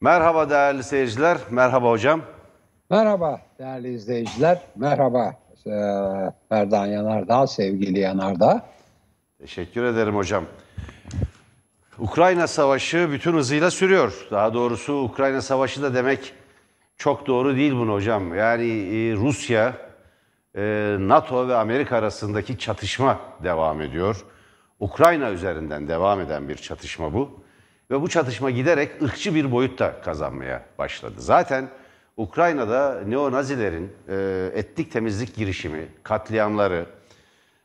Merhaba değerli seyirciler, merhaba hocam. Merhaba değerli izleyiciler, merhaba ee, Erdan Yanardağ, sevgili Yanardağ. Teşekkür ederim hocam. Ukrayna Savaşı bütün hızıyla sürüyor. Daha doğrusu Ukrayna Savaşı da demek çok doğru değil bunu hocam. Yani e, Rusya, e, NATO ve Amerika arasındaki çatışma devam ediyor. Ukrayna üzerinden devam eden bir çatışma bu. Ve bu çatışma giderek ırkçı bir boyutta kazanmaya başladı. Zaten Ukrayna'da neonazilerin e, etnik temizlik girişimi, katliamları,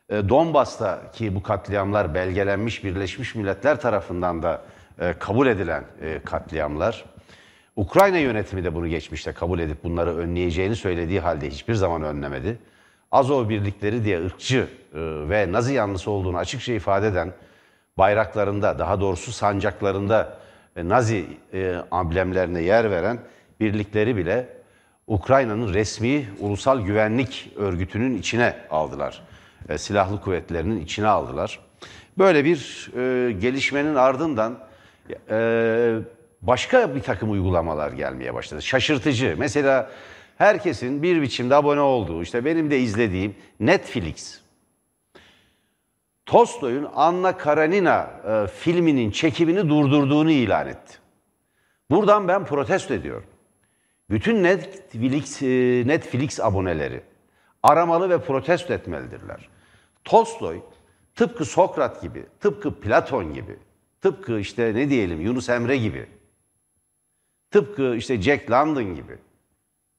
e, Donbas'ta ki bu katliamlar belgelenmiş Birleşmiş Milletler tarafından da e, kabul edilen e, katliamlar, Ukrayna yönetimi de bunu geçmişte kabul edip bunları önleyeceğini söylediği halde hiçbir zaman önlemedi. Azov birlikleri diye ırkçı e, ve Nazi yanlısı olduğunu açıkça ifade eden bayraklarında, daha doğrusu sancaklarında e, Nazi e, amblemlerine yer veren birlikleri bile Ukrayna'nın resmi ulusal güvenlik örgütünün içine aldılar. E, silahlı kuvvetlerinin içine aldılar. Böyle bir e, gelişmenin ardından e, başka bir takım uygulamalar gelmeye başladı. Şaşırtıcı. Mesela herkesin bir biçimde abone olduğu, işte benim de izlediğim Netflix. Tolstoy'un Anna Karenina e, filminin çekimini durdurduğunu ilan etti. Buradan ben protesto ediyorum. Bütün Netflix, e, Netflix aboneleri aramalı ve protesto etmelidirler. Tolstoy tıpkı Sokrat gibi, tıpkı Platon gibi, tıpkı işte ne diyelim Yunus Emre gibi, tıpkı işte Jack London gibi,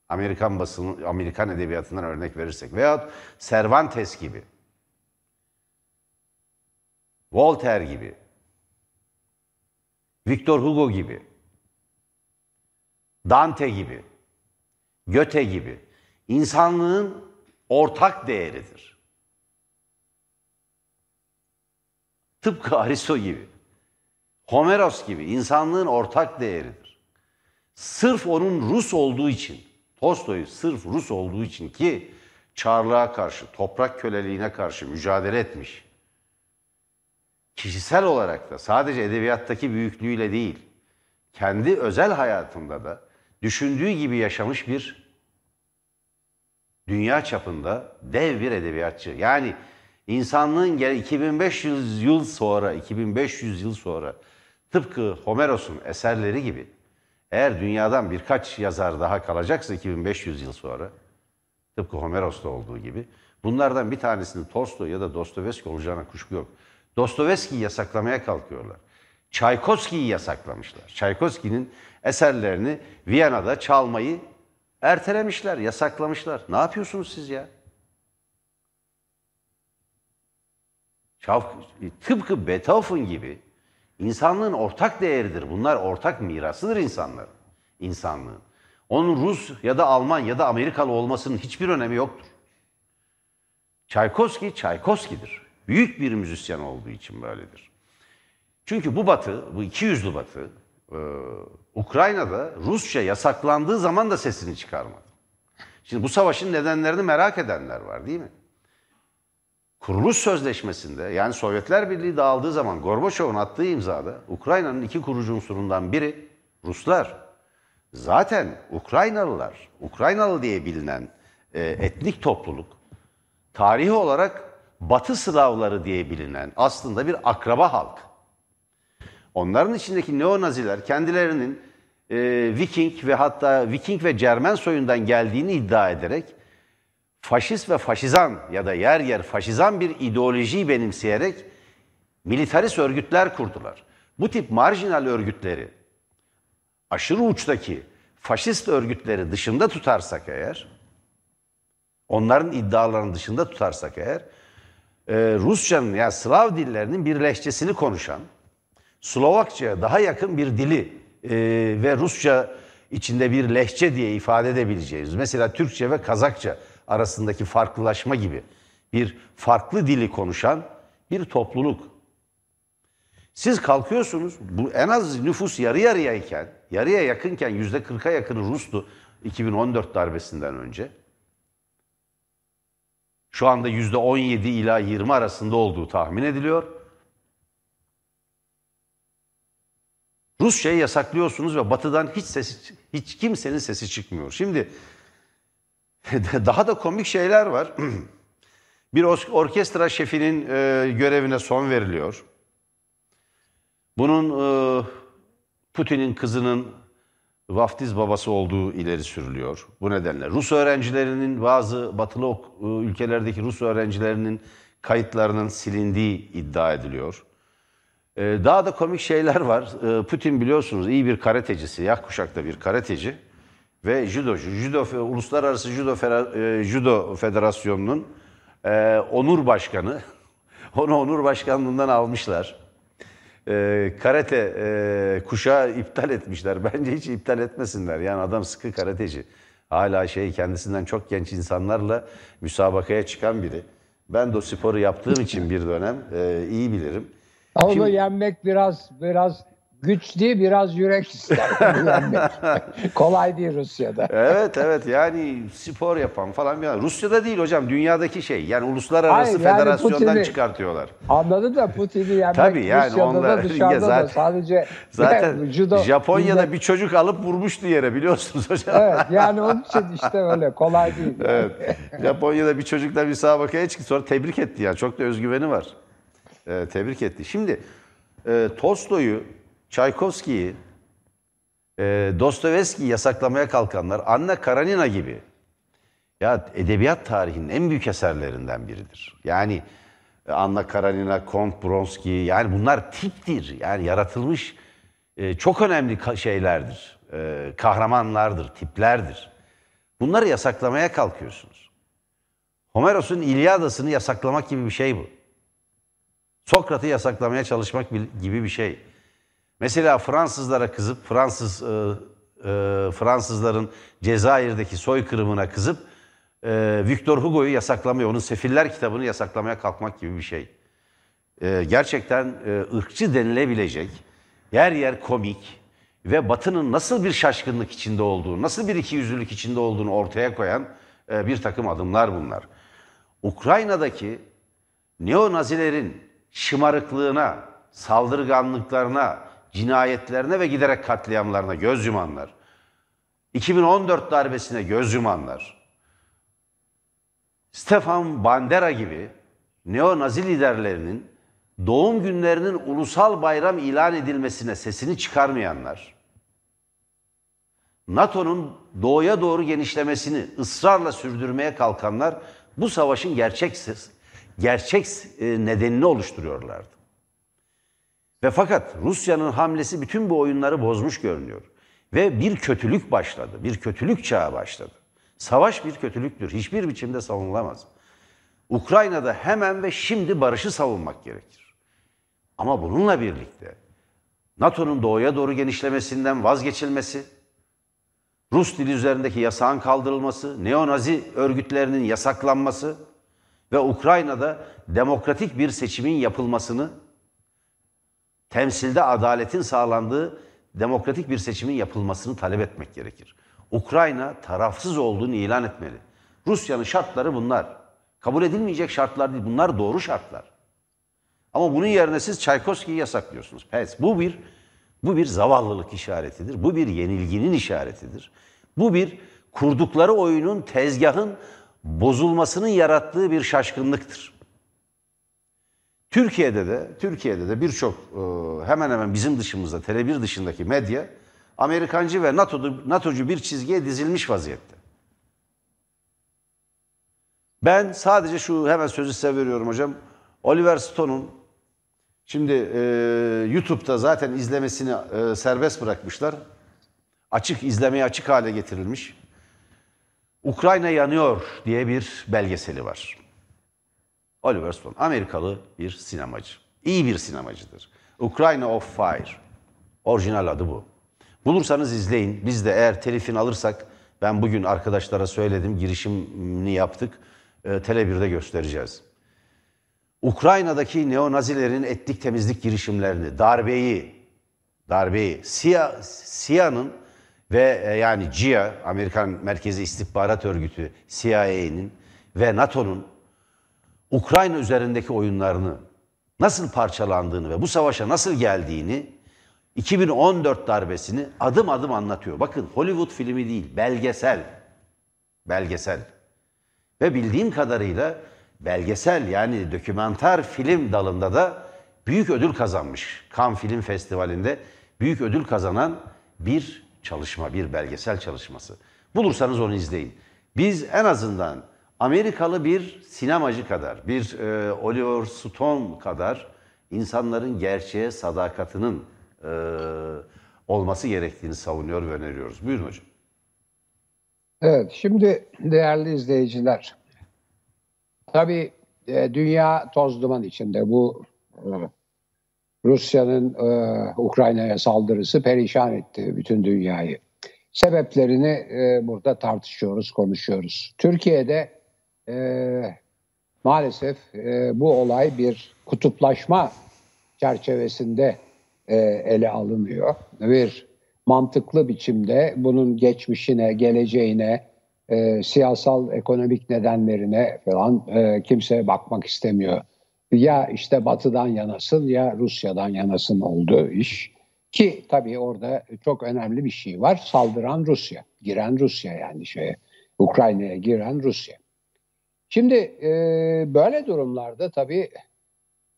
Amerikan basını, Amerikan edebiyatından örnek verirsek veyahut Cervantes gibi, Voltaire gibi, Victor Hugo gibi, Dante gibi, Goethe gibi insanlığın ortak değeridir. Tıpkı Aristo gibi, Homeros gibi insanlığın ortak değeridir. Sırf onun Rus olduğu için, Tolstoy sırf Rus olduğu için ki Çarlığa karşı, toprak köleliğine karşı mücadele etmiş. Kişisel olarak da sadece edebiyattaki büyüklüğüyle değil, kendi özel hayatında da düşündüğü gibi yaşamış bir dünya çapında dev bir edebiyatçı. Yani insanlığın 2500 yıl sonra, 2500 yıl sonra tıpkı Homeros'un eserleri gibi eğer dünyadan birkaç yazar daha kalacaksa 2500 yıl sonra tıpkı Homeros'ta olduğu gibi bunlardan bir tanesinin Tolstoy ya da Dostoyevski olacağına kuşku yok. Dostoyevski'yi yasaklamaya kalkıyorlar. Çaykovski'yi yasaklamışlar. Çaykovski'nin eserlerini Viyana'da çalmayı ertelemişler, yasaklamışlar. Ne yapıyorsunuz siz ya? Tıpkı Beethoven gibi insanlığın ortak değeridir. Bunlar ortak mirasıdır insanlar, insanlığın. Onun Rus ya da Alman ya da Amerikalı olmasının hiçbir önemi yoktur. Çaykovski, Çaykovski'dir. Büyük bir müzisyen olduğu için böyledir. Çünkü bu batı, bu iki yüzlü batı, e, Ukrayna'da Rusça yasaklandığı zaman da sesini çıkarmadı. Şimdi bu savaşın nedenlerini merak edenler var değil mi? Kuruluş Sözleşmesi'nde yani Sovyetler Birliği dağıldığı zaman Gorbaçov'un attığı imzada Ukrayna'nın iki kurucu unsurundan biri Ruslar. Zaten Ukraynalılar, Ukraynalı diye bilinen e, etnik topluluk tarihi olarak Batı Slavları diye bilinen aslında bir akraba halk. Onların içindeki neonaziler kendilerinin e, Viking ve hatta Viking ve Cermen soyundan geldiğini iddia ederek faşist ve faşizan ya da yer yer faşizan bir ideolojiyi benimseyerek militarist örgütler kurdular. Bu tip marjinal örgütleri aşırı uçtaki faşist örgütleri dışında tutarsak eğer, onların iddialarının dışında tutarsak eğer, e, Rusçanın yani Slav dillerinin bir lehçesini konuşan, Slovakça'ya daha yakın bir dili e, ve Rusça içinde bir lehçe diye ifade edebileceğimiz, mesela Türkçe ve Kazakça arasındaki farklılaşma gibi bir farklı dili konuşan bir topluluk. Siz kalkıyorsunuz, bu en az nüfus yarı yarıyayken, yarıya yakınken yüzde kırka yakını Rus'tu 2014 darbesinden önce. Şu anda yüzde 17 ila 20 arasında olduğu tahmin ediliyor. Rusçayı yasaklıyorsunuz ve batıdan hiç sesi, hiç kimsenin sesi çıkmıyor. Şimdi daha da komik şeyler var. Bir or- orkestra şefinin e, görevine son veriliyor. Bunun e, Putin'in kızının vaftiz babası olduğu ileri sürülüyor. Bu nedenle Rus öğrencilerinin bazı batılı e, ülkelerdeki Rus öğrencilerinin kayıtlarının silindiği iddia ediliyor. E, Daha da komik şeyler var. E, Putin biliyorsunuz iyi bir karateci, siyah kuşakta bir karateci ve judocu. Judo, Uluslararası Judo, Judo Federasyonu'nun onur başkanı. Onu onur başkanlığından almışlar. E, karate e, kuşağı iptal etmişler. Bence hiç iptal etmesinler. Yani adam sıkı karateci. Hala şey kendisinden çok genç insanlarla müsabakaya çıkan biri. Ben de o sporu yaptığım için bir dönem e, iyi bilirim. Onu Şimdi- yenmek biraz biraz güç değil, biraz yürek ister. Kolay değil Rusya'da. Evet evet yani spor yapan falan bir Rusya'da değil hocam dünyadaki şey yani uluslararası Hayır, yani federasyondan Putin'i- çıkartıyorlar. Anladın da Putin'i yenmek Tabii yani Rusya'da onlar- da dışarıda Ya zaten- da sadece Zaten judo, Japonya'da bilmem- bir çocuk alıp vurmuştu yere biliyorsunuz hocam. Evet yani onun için işte öyle kolay değil. Evet. Japonya'da bir çocukla müsabakaya çıktı sonra tebrik etti yani çok da özgüveni var. Ee, tebrik etti. Şimdi e, Tolstoy'u, Çaykovski'yi, e, Dostoyevski'yi yasaklamaya kalkanlar Anna Karenina gibi ya edebiyat tarihinin en büyük eserlerinden biridir. Yani e, Anna Karenina, Kont Bronski yani bunlar tiptir. Yani yaratılmış e, çok önemli şeylerdir. Kahramanlardır, tiplerdir. Bunları yasaklamaya kalkıyorsunuz. Homeros'un İlyadası'nı yasaklamak gibi bir şey bu. Sokrat'ı yasaklamaya çalışmak gibi bir şey. Mesela Fransızlara kızıp Fransız e, e, Fransızların Cezayir'deki soykırımına kızıp e, Victor Hugo'yu yasaklamaya, onun Sefiller kitabını yasaklamaya kalkmak gibi bir şey. E, gerçekten e, ırkçı denilebilecek, yer yer komik ve Batı'nın nasıl bir şaşkınlık içinde olduğunu, nasıl bir ikiyüzlülük içinde olduğunu ortaya koyan e, bir takım adımlar bunlar. Ukrayna'daki neo-nazilerin şımarıklığına, saldırganlıklarına, cinayetlerine ve giderek katliamlarına göz yumanlar, 2014 darbesine göz yumanlar, Stefan Bandera gibi neo-nazi liderlerinin doğum günlerinin ulusal bayram ilan edilmesine sesini çıkarmayanlar, NATO'nun doğuya doğru genişlemesini ısrarla sürdürmeye kalkanlar bu savaşın gerçek gerçek e, nedenini oluşturuyorlardı. Ve fakat Rusya'nın hamlesi bütün bu oyunları bozmuş görünüyor. Ve bir kötülük başladı, bir kötülük çağı başladı. Savaş bir kötülüktür, hiçbir biçimde savunulamaz. Ukrayna'da hemen ve şimdi barışı savunmak gerekir. Ama bununla birlikte NATO'nun doğuya doğru genişlemesinden vazgeçilmesi, Rus dili üzerindeki yasağın kaldırılması, neonazi örgütlerinin yasaklanması ve Ukrayna'da demokratik bir seçimin yapılmasını, temsilde adaletin sağlandığı demokratik bir seçimin yapılmasını talep etmek gerekir. Ukrayna tarafsız olduğunu ilan etmeli. Rusya'nın şartları bunlar. Kabul edilmeyecek şartlar değil, bunlar doğru şartlar. Ama bunun yerine siz Çaykovski'yi yasaklıyorsunuz. Pes. Bu bir bu bir zavallılık işaretidir. Bu bir yenilginin işaretidir. Bu bir kurdukları oyunun, tezgahın bozulmasının yarattığı bir şaşkınlıktır. Türkiye'de de Türkiye'de de birçok e, hemen hemen bizim dışımızda Tele1 dışındaki medya Amerikancı ve NATO'cu, NATO'cu bir çizgiye dizilmiş vaziyette. Ben sadece şu hemen sözü size veriyorum hocam. Oliver Stone'un şimdi e, YouTube'da zaten izlemesini e, serbest bırakmışlar. Açık izlemeye açık hale getirilmiş. Ukrayna yanıyor diye bir belgeseli var. Oliver Stone Amerikalı bir sinemacı. İyi bir sinemacıdır. Ukrayna of Fire. Orijinal adı bu. Bulursanız izleyin. Biz de eğer telifini alırsak ben bugün arkadaşlara söyledim, girişimini yaptık. E, Tele1'de göstereceğiz. Ukrayna'daki neonazilerin etnik temizlik girişimlerini, darbeyi, darbeyi, CIA, CIA'nın ve e, yani CIA, Amerikan Merkezi İstihbarat Örgütü, CIA'nin ve NATO'nun Ukrayna üzerindeki oyunlarını nasıl parçalandığını ve bu savaşa nasıl geldiğini 2014 darbesini adım adım anlatıyor. Bakın Hollywood filmi değil, belgesel. Belgesel. Ve bildiğim kadarıyla belgesel yani dokümanter film dalında da büyük ödül kazanmış. Cannes Film Festivali'nde büyük ödül kazanan bir çalışma, bir belgesel çalışması. Bulursanız onu izleyin. Biz en azından Amerikalı bir sinemacı kadar, bir e, Oliver Stone kadar insanların gerçeğe sadakatinin e, olması gerektiğini savunuyor ve öneriyoruz. Buyurun hocam. Evet, şimdi değerli izleyiciler, tabii e, dünya toz duman içinde. Bu e, Rusya'nın e, Ukrayna'ya saldırısı perişan etti bütün dünyayı. Sebeplerini e, burada tartışıyoruz, konuşuyoruz. Türkiye'de e, maalesef e, bu olay bir kutuplaşma çerçevesinde e, ele alınıyor. Bir mantıklı biçimde bunun geçmişine, geleceğine, e, siyasal ekonomik nedenlerine falan e, kimse bakmak istemiyor. Ya işte Batı'dan yanasın ya Rusya'dan yanasın olduğu iş. Ki tabii orada çok önemli bir şey var. Saldıran Rusya, giren Rusya yani şeye, Ukrayna'ya giren Rusya. Şimdi e, böyle durumlarda tabii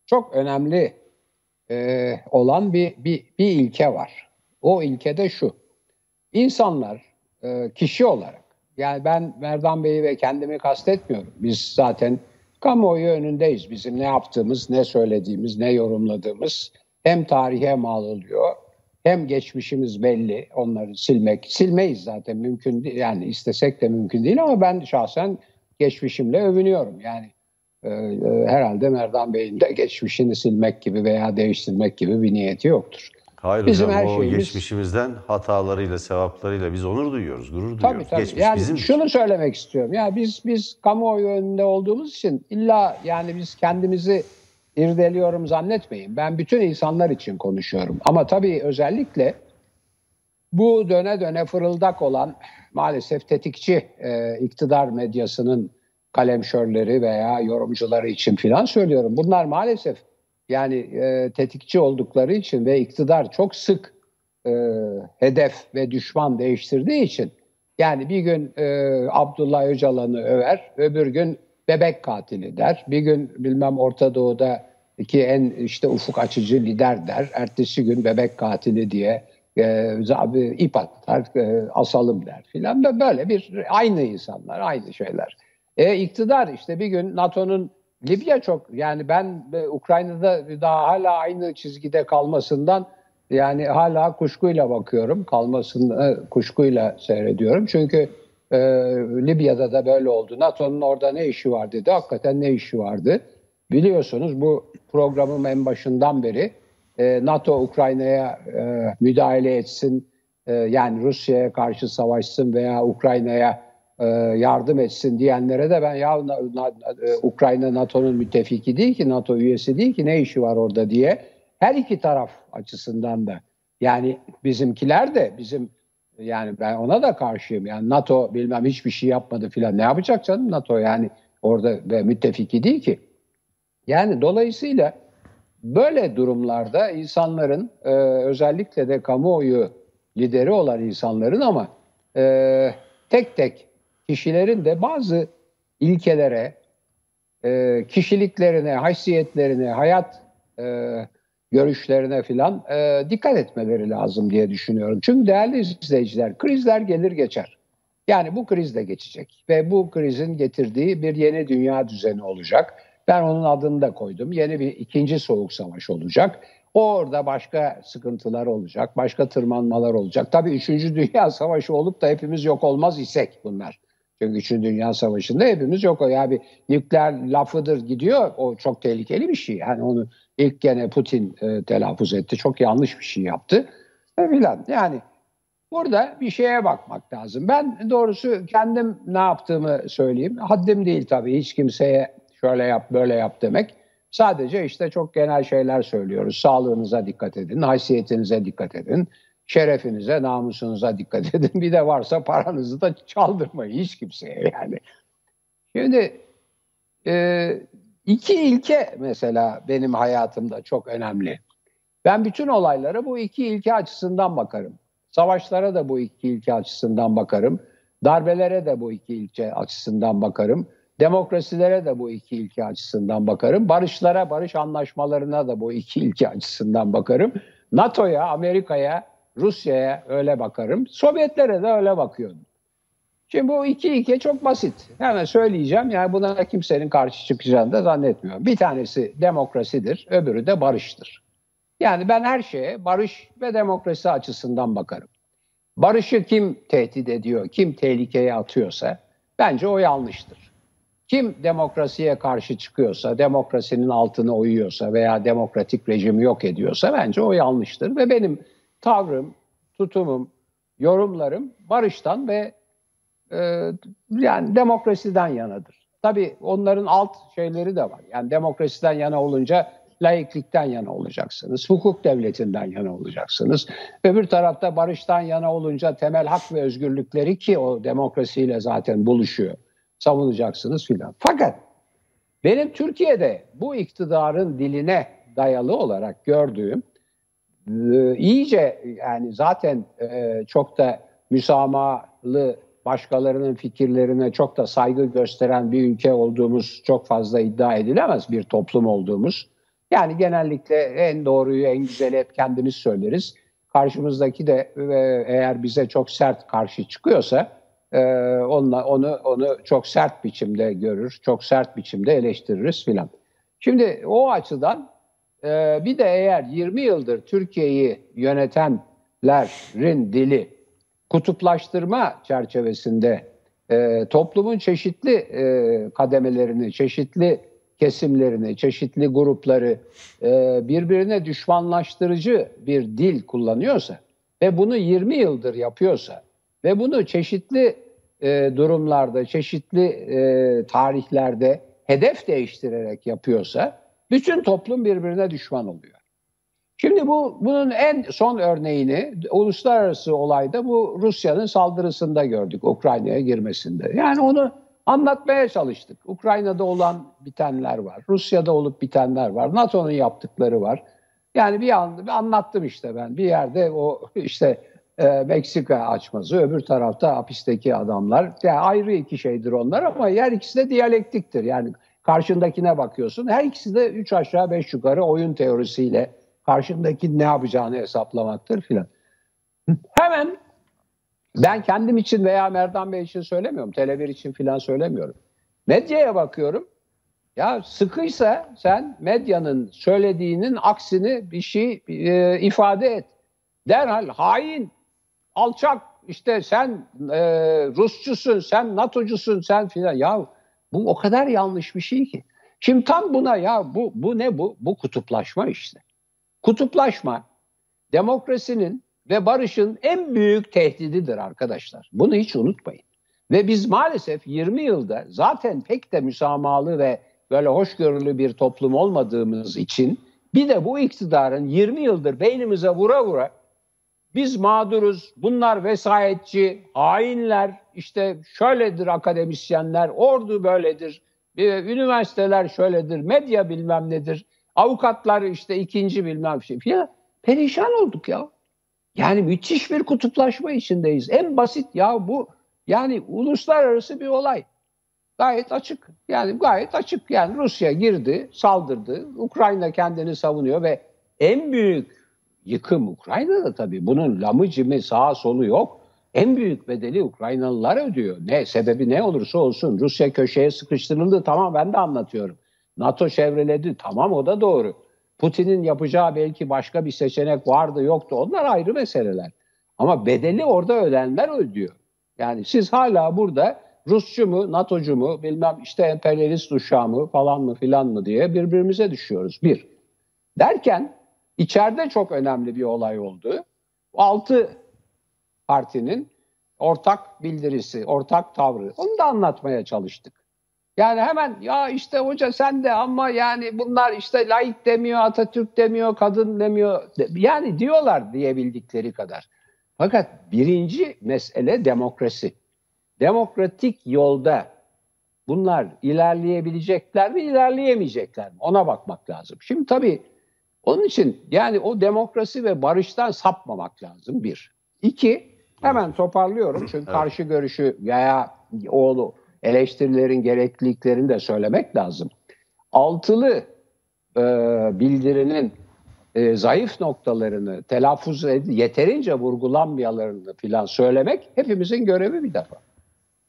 çok önemli e, olan bir, bir, bir ilke var. O ilke de şu. İnsanlar e, kişi olarak yani ben Merdan Bey'i ve kendimi kastetmiyorum. Biz zaten kamuoyu önündeyiz. Bizim ne yaptığımız, ne söylediğimiz, ne yorumladığımız hem tarihe mal oluyor hem geçmişimiz belli. Onları silmek, silmeyiz zaten mümkün değil. Yani istesek de mümkün değil ama ben şahsen geçmişimle övünüyorum. Yani e, e, herhalde Merdan Bey'in de geçmişini silmek gibi veya değiştirmek gibi bir niyeti yoktur. Hayır Bizim hocam her o şeyimiz... geçmişimizden hatalarıyla, sevaplarıyla biz onur duyuyoruz, gurur duyuyoruz. Tabii tabii. Geçmiş yani bizim şunu söylemek istiyorum. Ya biz biz kamuoyu önünde olduğumuz için illa yani biz kendimizi irdeliyorum zannetmeyin. Ben bütün insanlar için konuşuyorum. Ama tabii özellikle bu döne döne fırıldak olan maalesef tetikçi e, iktidar medyasının kalemşörleri veya yorumcuları için filan söylüyorum. Bunlar maalesef yani e, tetikçi oldukları için ve iktidar çok sık e, hedef ve düşman değiştirdiği için yani bir gün e, Abdullah Öcalan'ı över, öbür gün bebek katili der. Bir gün bilmem Orta Doğu'da ki en işte ufuk açıcı lider der. Ertesi gün bebek katili diye e, ip atar, e, asalım der filan. Böyle bir aynı insanlar, aynı şeyler. E, iktidar işte bir gün NATO'nun Libya çok yani ben e, Ukrayna'da daha hala aynı çizgide kalmasından yani hala kuşkuyla bakıyorum. Kalmasını e, kuşkuyla seyrediyorum. Çünkü e, Libya'da da böyle oldu. NATO'nun orada ne işi var dedi. Hakikaten ne işi vardı. Biliyorsunuz bu programın en başından beri e, NATO Ukrayna'ya e, müdahale etsin. E, yani Rusya'ya karşı savaşsın veya Ukrayna'ya yardım etsin diyenlere de ben ya na, na, Ukrayna NATO'nun müttefiki değil ki NATO üyesi değil ki ne işi var orada? diye her iki taraf açısından da. Yani bizimkiler de bizim yani ben ona da karşıyım. Yani NATO bilmem hiçbir şey yapmadı filan. Ne yapacak canım NATO yani orada ve müttefiki değil ki? Yani dolayısıyla böyle durumlarda insanların e, özellikle de kamuoyu lideri olan insanların ama e, tek tek kişilerin de bazı ilkelere, e, kişiliklerine, haysiyetlerine, hayat e, görüşlerine filan e, dikkat etmeleri lazım diye düşünüyorum. Çünkü değerli izleyiciler, krizler gelir geçer. Yani bu kriz de geçecek ve bu krizin getirdiği bir yeni dünya düzeni olacak. Ben onun adını da koydum. Yeni bir ikinci soğuk savaş olacak. Orada başka sıkıntılar olacak, başka tırmanmalar olacak. Tabii üçüncü dünya savaşı olup da hepimiz yok olmaz isek bunlar. Çünkü Üçüncü Dünya Savaşı'nda hepimiz yok. O ya bir nükleer lafıdır gidiyor. O çok tehlikeli bir şey. Yani onu ilk gene Putin e, telaffuz etti. Çok yanlış bir şey yaptı. E, filan. Yani burada bir şeye bakmak lazım. Ben doğrusu kendim ne yaptığımı söyleyeyim. Haddim değil tabii hiç kimseye şöyle yap böyle yap demek. Sadece işte çok genel şeyler söylüyoruz. Sağlığınıza dikkat edin, haysiyetinize dikkat edin şerefinize, namusunuza dikkat edin. Bir de varsa paranızı da çaldırmayın hiç kimseye yani. Şimdi e, iki ilke mesela benim hayatımda çok önemli. Ben bütün olaylara bu iki ilke açısından bakarım. Savaşlara da bu iki ilke açısından bakarım. Darbelere de bu iki ilke açısından bakarım. Demokrasilere de bu iki ilke açısından bakarım. Barışlara, barış anlaşmalarına da bu iki ilke açısından bakarım. NATO'ya, Amerika'ya, Rusya'ya öyle bakarım. Sovyetlere de öyle bakıyorum. Şimdi bu iki ilke çok basit. Hemen söyleyeceğim. Yani buna kimsenin karşı çıkacağını da zannetmiyorum. Bir tanesi demokrasidir, öbürü de barıştır. Yani ben her şeye barış ve demokrasi açısından bakarım. Barışı kim tehdit ediyor, kim tehlikeye atıyorsa bence o yanlıştır. Kim demokrasiye karşı çıkıyorsa, demokrasinin altını oyuyorsa veya demokratik rejimi yok ediyorsa bence o yanlıştır. Ve benim tavrım, tutumum, yorumlarım barıştan ve e, yani demokrasiden yanadır. Tabii onların alt şeyleri de var. Yani demokrasiden yana olunca laiklikten yana olacaksınız. Hukuk devletinden yana olacaksınız. Öbür tarafta barıştan yana olunca temel hak ve özgürlükleri ki o demokrasiyle zaten buluşuyor. Savunacaksınız filan. Fakat benim Türkiye'de bu iktidarın diline dayalı olarak gördüğüm e, iyice yani zaten e, çok da müsamahalı başkalarının fikirlerine çok da saygı gösteren bir ülke olduğumuz çok fazla iddia edilemez bir toplum olduğumuz. Yani genellikle en doğruyu, en güzeli hep kendimiz söyleriz. Karşımızdaki de eğer bize çok sert karşı çıkıyorsa e, onunla, onu onu çok sert biçimde görür, çok sert biçimde eleştiririz filan. Şimdi o açıdan e, bir de eğer 20 yıldır Türkiye'yi yönetenlerin dili kutuplaştırma çerçevesinde e, toplumun çeşitli e, kademelerini, çeşitli kesimlerini, çeşitli grupları e, birbirine düşmanlaştırıcı bir dil kullanıyorsa ve bunu 20 yıldır yapıyorsa ve bunu çeşitli e, durumlarda, çeşitli e, tarihlerde hedef değiştirerek yapıyorsa bütün toplum birbirine düşman oluyor. Şimdi bu bunun en son örneğini uluslararası olayda bu Rusya'nın saldırısında gördük Ukrayna'ya girmesinde. Yani onu anlatmaya çalıştık. Ukrayna'da olan bitenler var. Rusya'da olup bitenler var. NATO'nun yaptıkları var. Yani bir, bir anlattım işte ben. Bir yerde o işte e, Meksika açması, öbür tarafta hapisteki adamlar. Yani ayrı iki şeydir onlar ama her ikisi de diyalektiktir. Yani karşındakine bakıyorsun. Her ikisi de üç aşağı beş yukarı oyun teorisiyle karşındaki ne yapacağını hesaplamaktır filan. Hemen ben kendim için veya Merdan Bey için söylemiyorum. Tele1 için filan söylemiyorum. Medyaya bakıyorum. Ya sıkıysa sen medyanın söylediğinin aksini bir şey e, ifade et. Derhal hain, alçak, işte sen e, Rusçusun, sen NATO'cusun, sen filan. Ya bu o kadar yanlış bir şey ki. Şimdi tam buna ya bu bu ne bu? Bu kutuplaşma işte. Kutuplaşma demokrasinin ve barışın en büyük tehdididir arkadaşlar. Bunu hiç unutmayın. Ve biz maalesef 20 yılda zaten pek de müsamahalı ve böyle hoşgörülü bir toplum olmadığımız için bir de bu iktidarın 20 yıldır beynimize vura vura biz mağduruz, bunlar vesayetçi, hainler, işte şöyledir akademisyenler, ordu böyledir, üniversiteler şöyledir, medya bilmem nedir, avukatlar işte ikinci bilmem şey. Ya perişan olduk ya. Yani müthiş bir kutuplaşma içindeyiz. En basit ya bu yani uluslararası bir olay. Gayet açık. Yani gayet açık. Yani Rusya girdi, saldırdı. Ukrayna kendini savunuyor ve en büyük yıkım Ukrayna'da tabii. Bunun lamıcımı sağa solu yok. En büyük bedeli Ukraynalılar ödüyor. Ne sebebi ne olursa olsun. Rusya köşeye sıkıştırıldı tamam ben de anlatıyorum. NATO çevreledi tamam o da doğru. Putin'in yapacağı belki başka bir seçenek vardı yoktu onlar ayrı meseleler. Ama bedeli orada ödenler ödüyor. Yani siz hala burada Rusçu mu, NATO'cu mu, bilmem işte emperyalist uşağı mı falan mı filan mı diye birbirimize düşüyoruz. Bir. Derken içeride çok önemli bir olay oldu. Altı partinin ortak bildirisi, ortak tavrı. Onu da anlatmaya çalıştık. Yani hemen ya işte hoca sen de ama yani bunlar işte laik demiyor, Atatürk demiyor, kadın demiyor. Yani diyorlar diyebildikleri kadar. Fakat birinci mesele demokrasi. Demokratik yolda bunlar ilerleyebilecekler mi, ilerleyemeyecekler mi? Ona bakmak lazım. Şimdi tabii Onun için yani o demokrasi ve barıştan sapmamak lazım bir. İki, hemen toparlıyorum çünkü karşı görüşü veya oğlu eleştirilerin gerekliliklerini de söylemek lazım. Altılı e, bildirinin e, zayıf noktalarını telaffuz ed- yeterince vurgulanmayalarını filan söylemek hepimizin görevi bir defa.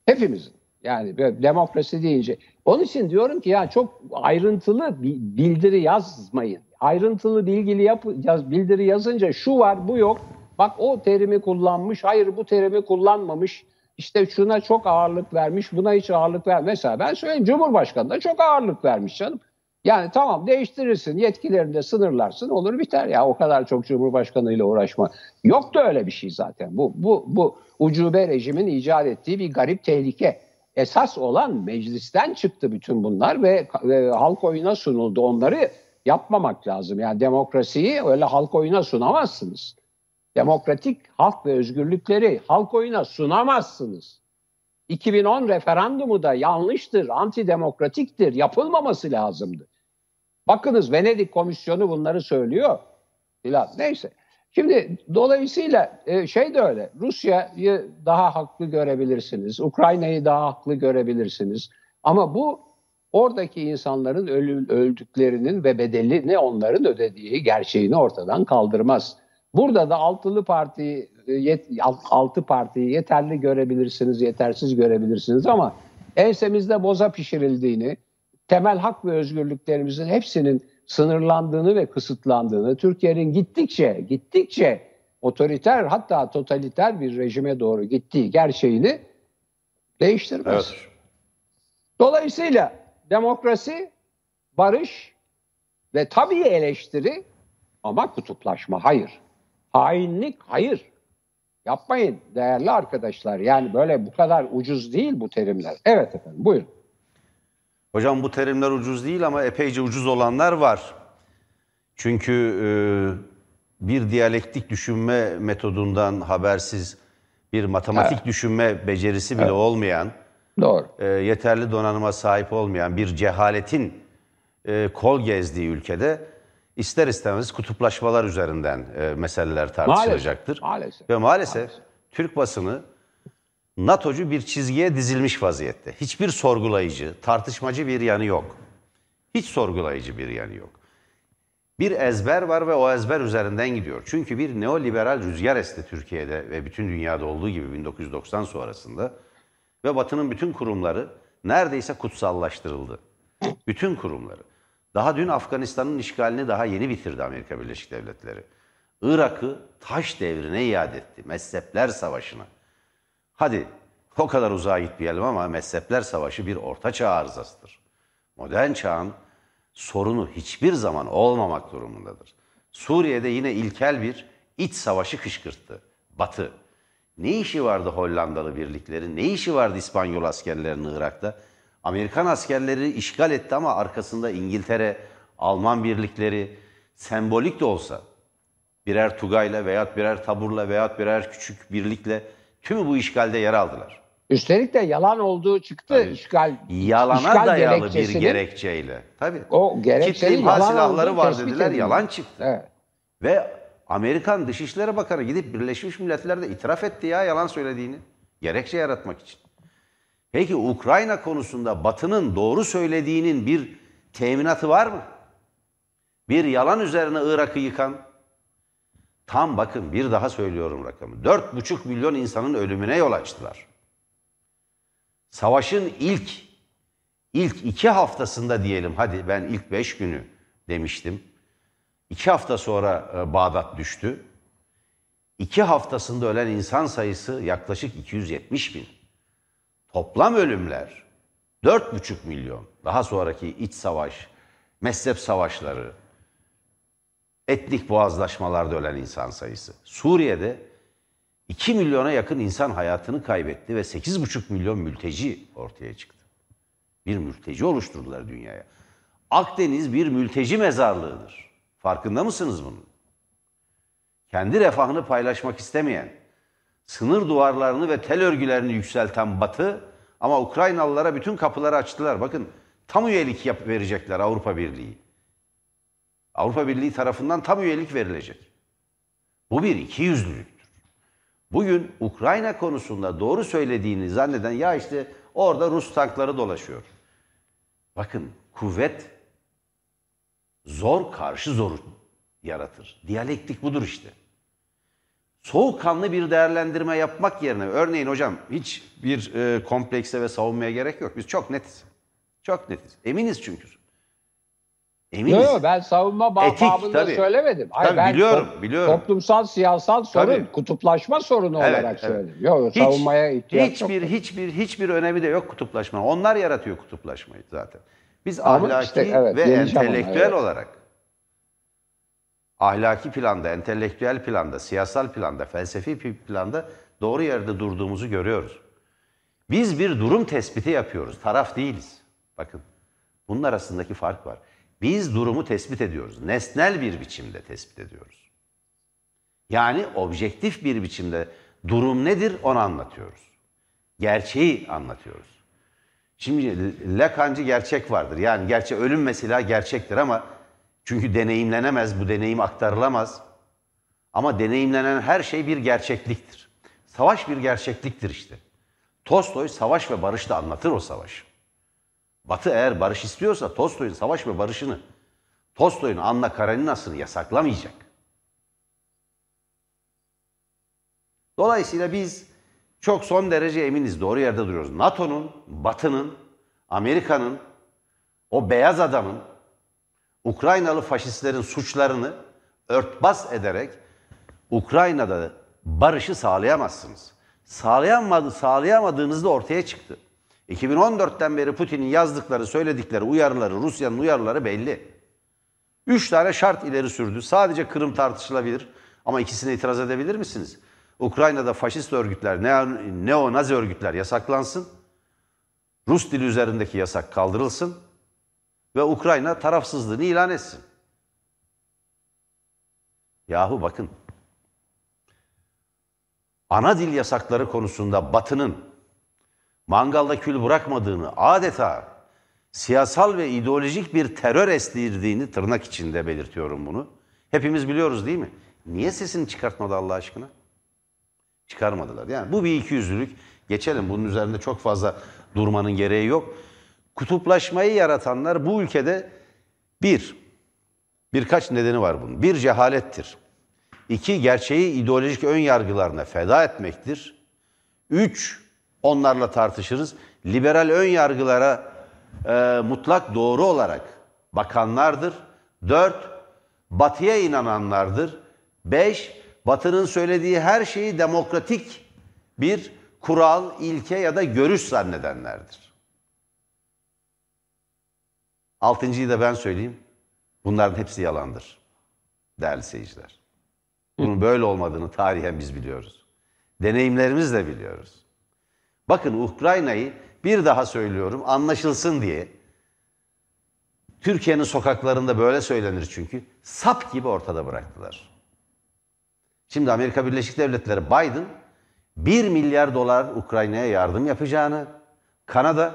Hepimizin. Yani böyle demokrasi deyince. Onun için diyorum ki ya çok ayrıntılı bi- bildiri yazmayın. Ayrıntılı bilgili yap, yaz, bildiri yazınca şu var bu yok. Bak o terimi kullanmış, hayır bu terimi kullanmamış. İşte şuna çok ağırlık vermiş, buna hiç ağırlık ver. Mesela ben söyleyeyim Cumhurbaşkanı da çok ağırlık vermiş canım. Yani tamam değiştirirsin, yetkilerini de sınırlarsın, olur biter ya. O kadar çok Cumhurbaşkanı ile uğraşma. Yok da öyle bir şey zaten. Bu bu bu ucube rejimin icat ettiği bir garip tehlike. Esas olan meclisten çıktı bütün bunlar ve, ve halk oyuna sunuldu. Onları yapmamak lazım. Yani demokrasiyi öyle halk oyuna sunamazsınız. Demokratik halk ve özgürlükleri halk oyuna sunamazsınız. 2010 referandumu da yanlıştır, antidemokratiktir, yapılmaması lazımdı. Bakınız Venedik Komisyonu bunları söylüyor. Filan. Neyse. Şimdi dolayısıyla e, şey de öyle. Rusya'yı daha haklı görebilirsiniz. Ukrayna'yı daha haklı görebilirsiniz. Ama bu oradaki insanların ölü, öldüklerinin ve bedelini onların ödediği gerçeğini ortadan kaldırmaz. Burada da altılı parti e, yet, altı partiyi yeterli görebilirsiniz, yetersiz görebilirsiniz ama ensemizde boza pişirildiğini, temel hak ve özgürlüklerimizin hepsinin sınırlandığını ve kısıtlandığını, Türkiye'nin gittikçe gittikçe otoriter hatta totaliter bir rejime doğru gittiği gerçeğini değiştirmez. Evet. Dolayısıyla demokrasi, barış ve tabii eleştiri ama kutuplaşma hayır. Hainlik hayır. Yapmayın değerli arkadaşlar. Yani böyle bu kadar ucuz değil bu terimler. Evet efendim buyurun. Hocam bu terimler ucuz değil ama epeyce ucuz olanlar var. Çünkü e, bir diyalektik düşünme metodundan habersiz, bir matematik düşünme becerisi bile olmayan, Doğru. e, yeterli donanıma sahip olmayan bir cehaletin e, kol gezdiği ülkede ister istemez kutuplaşmalar üzerinden e, meseleler tartışılacaktır. Maalesef. Ve maalesef, Türk basını NATO'cu bir çizgiye dizilmiş vaziyette. Hiçbir sorgulayıcı, tartışmacı bir yanı yok. Hiç sorgulayıcı bir yanı yok. Bir ezber var ve o ezber üzerinden gidiyor. Çünkü bir neoliberal rüzgar esti Türkiye'de ve bütün dünyada olduğu gibi 1990 sonrasında ve Batı'nın bütün kurumları neredeyse kutsallaştırıldı. Bütün kurumları. Daha dün Afganistan'ın işgalini daha yeni bitirdi Amerika Birleşik Devletleri. Irak'ı taş devrine iade etti. Mezhepler savaşına. Hadi o kadar uzağa gitmeyelim ama mezhepler savaşı bir ortaçağ arızasıdır. Modern çağın sorunu hiçbir zaman olmamak durumundadır. Suriye'de yine ilkel bir iç savaşı kışkırttı. Batı. Ne işi vardı Hollandalı birliklerin, ne işi vardı İspanyol askerlerinin Irak'ta? Amerikan askerleri işgal etti ama arkasında İngiltere, Alman birlikleri sembolik de olsa birer tugayla veyahut birer taburla veyahut birer küçük birlikle tümü bu işgalde yer aldılar. Üstelik de yalan olduğu çıktı işgal. Yalana işgal dayalı bir gerekçeyle. Tabii. O gerekçenin Kitle imha yalan silahları var dediler, edildi. yalan çıktı. Evet. Ve Amerikan Dışişleri Bakanı gidip Birleşmiş Milletler'de itiraf etti ya yalan söylediğini. Gerekçe yaratmak için. Peki Ukrayna konusunda Batı'nın doğru söylediğinin bir teminatı var mı? Bir yalan üzerine Irak'ı yıkan, tam bakın bir daha söylüyorum rakamı, 4,5 milyon insanın ölümüne yol açtılar. Savaşın ilk, ilk iki haftasında diyelim, hadi ben ilk beş günü demiştim. İki hafta sonra e, Bağdat düştü. İki haftasında ölen insan sayısı yaklaşık 270 bin. Toplam ölümler 4,5 milyon. Daha sonraki iç savaş, mezhep savaşları, etnik boğazlaşmalarda ölen insan sayısı. Suriye'de 2 milyona yakın insan hayatını kaybetti ve 8,5 milyon mülteci ortaya çıktı. Bir mülteci oluşturdular dünyaya. Akdeniz bir mülteci mezarlığıdır. Farkında mısınız bunun? Kendi refahını paylaşmak istemeyen, sınır duvarlarını ve tel örgülerini yükselten Batı ama Ukraynalılara bütün kapıları açtılar. Bakın tam üyelik yap verecekler Avrupa Birliği. Avrupa Birliği tarafından tam üyelik verilecek. Bu bir ikiyüzlülüktür. Bugün Ukrayna konusunda doğru söylediğini zanneden ya işte orada Rus tankları dolaşıyor. Bakın kuvvet zor karşı zoru yaratır. Diyalektik budur işte. Soğukkanlı bir değerlendirme yapmak yerine örneğin hocam hiç bir e, komplekse ve savunmaya gerek yok. Biz çok netiz. Çok netiz. Eminiz çünkü. Eminiz. Yok yok ben savunma ba- Etik, babında tabii. söylemedim. Tabii, ben biliyorum, biliyorum. Toplumsal siyasal sorun, Tabii. kutuplaşma sorunu Evet, olarak evet. söyledim. Yok Hiç- savunmaya ihtiyaç hiçbir, yok. hiçbir hiçbir önemi de yok kutuplaşma. Onlar yaratıyor kutuplaşmayı zaten. Biz Ama ahlaki işte, evet, ve entelektüel evet. olarak ahlaki planda, entelektüel planda, siyasal planda, felsefi planda doğru yerde durduğumuzu görüyoruz. Biz bir durum tespiti yapıyoruz. Taraf değiliz. Bakın bunun arasındaki fark var. Biz durumu tespit ediyoruz. Nesnel bir biçimde tespit ediyoruz. Yani objektif bir biçimde durum nedir onu anlatıyoruz. Gerçeği anlatıyoruz. Şimdi Lacancı gerçek vardır. Yani gerçek ölüm mesela gerçektir ama çünkü deneyimlenemez, bu deneyim aktarılamaz. Ama deneyimlenen her şey bir gerçekliktir. Savaş bir gerçekliktir işte. Tolstoy savaş ve barışta anlatır o savaşı. Batı eğer barış istiyorsa Tolstoy'un savaş ve barışını, Tolstoy'un Anna Karenina'sını yasaklamayacak. Dolayısıyla biz çok son derece eminiz, doğru yerde duruyoruz. NATO'nun, Batı'nın, Amerika'nın, o beyaz adamın, Ukraynalı faşistlerin suçlarını örtbas ederek Ukrayna'da barışı sağlayamazsınız. Sağlayamadı, sağlayamadığınız da ortaya çıktı. 2014'ten beri Putin'in yazdıkları, söyledikleri uyarıları, Rusya'nın uyarıları belli. Üç tane şart ileri sürdü. Sadece Kırım tartışılabilir. Ama ikisine itiraz edebilir misiniz? Ukrayna'da faşist örgütler, neo- neo-nazi örgütler yasaklansın. Rus dili üzerindeki yasak kaldırılsın. Ve Ukrayna tarafsızlığını ilan etsin. Yahu bakın. Ana dil yasakları konusunda Batı'nın mangalda kül bırakmadığını adeta siyasal ve ideolojik bir terör estirdiğini tırnak içinde belirtiyorum bunu. Hepimiz biliyoruz değil mi? Niye sesini çıkartmadı Allah aşkına? Çıkarmadılar. Yani bu bir ikiyüzlülük. Geçelim bunun üzerinde çok fazla durmanın gereği yok. Kutuplaşmayı yaratanlar bu ülkede bir, birkaç nedeni var bunun. Bir cehalettir. İki, gerçeği ideolojik ön yargılarına feda etmektir. Üç, onlarla tartışırız. Liberal ön yargılara e, mutlak doğru olarak bakanlardır. Dört, batıya inananlardır. Beş, batının söylediği her şeyi demokratik bir kural, ilke ya da görüş zannedenlerdir. Altıncıyı da ben söyleyeyim. Bunların hepsi yalandır. Değerli seyirciler. Bunun böyle olmadığını tarihen biz biliyoruz. Deneyimlerimizle biliyoruz. Bakın Ukrayna'yı bir daha söylüyorum anlaşılsın diye. Türkiye'nin sokaklarında böyle söylenir çünkü. Sap gibi ortada bıraktılar. Şimdi Amerika Birleşik Devletleri Biden 1 milyar dolar Ukrayna'ya yardım yapacağını, Kanada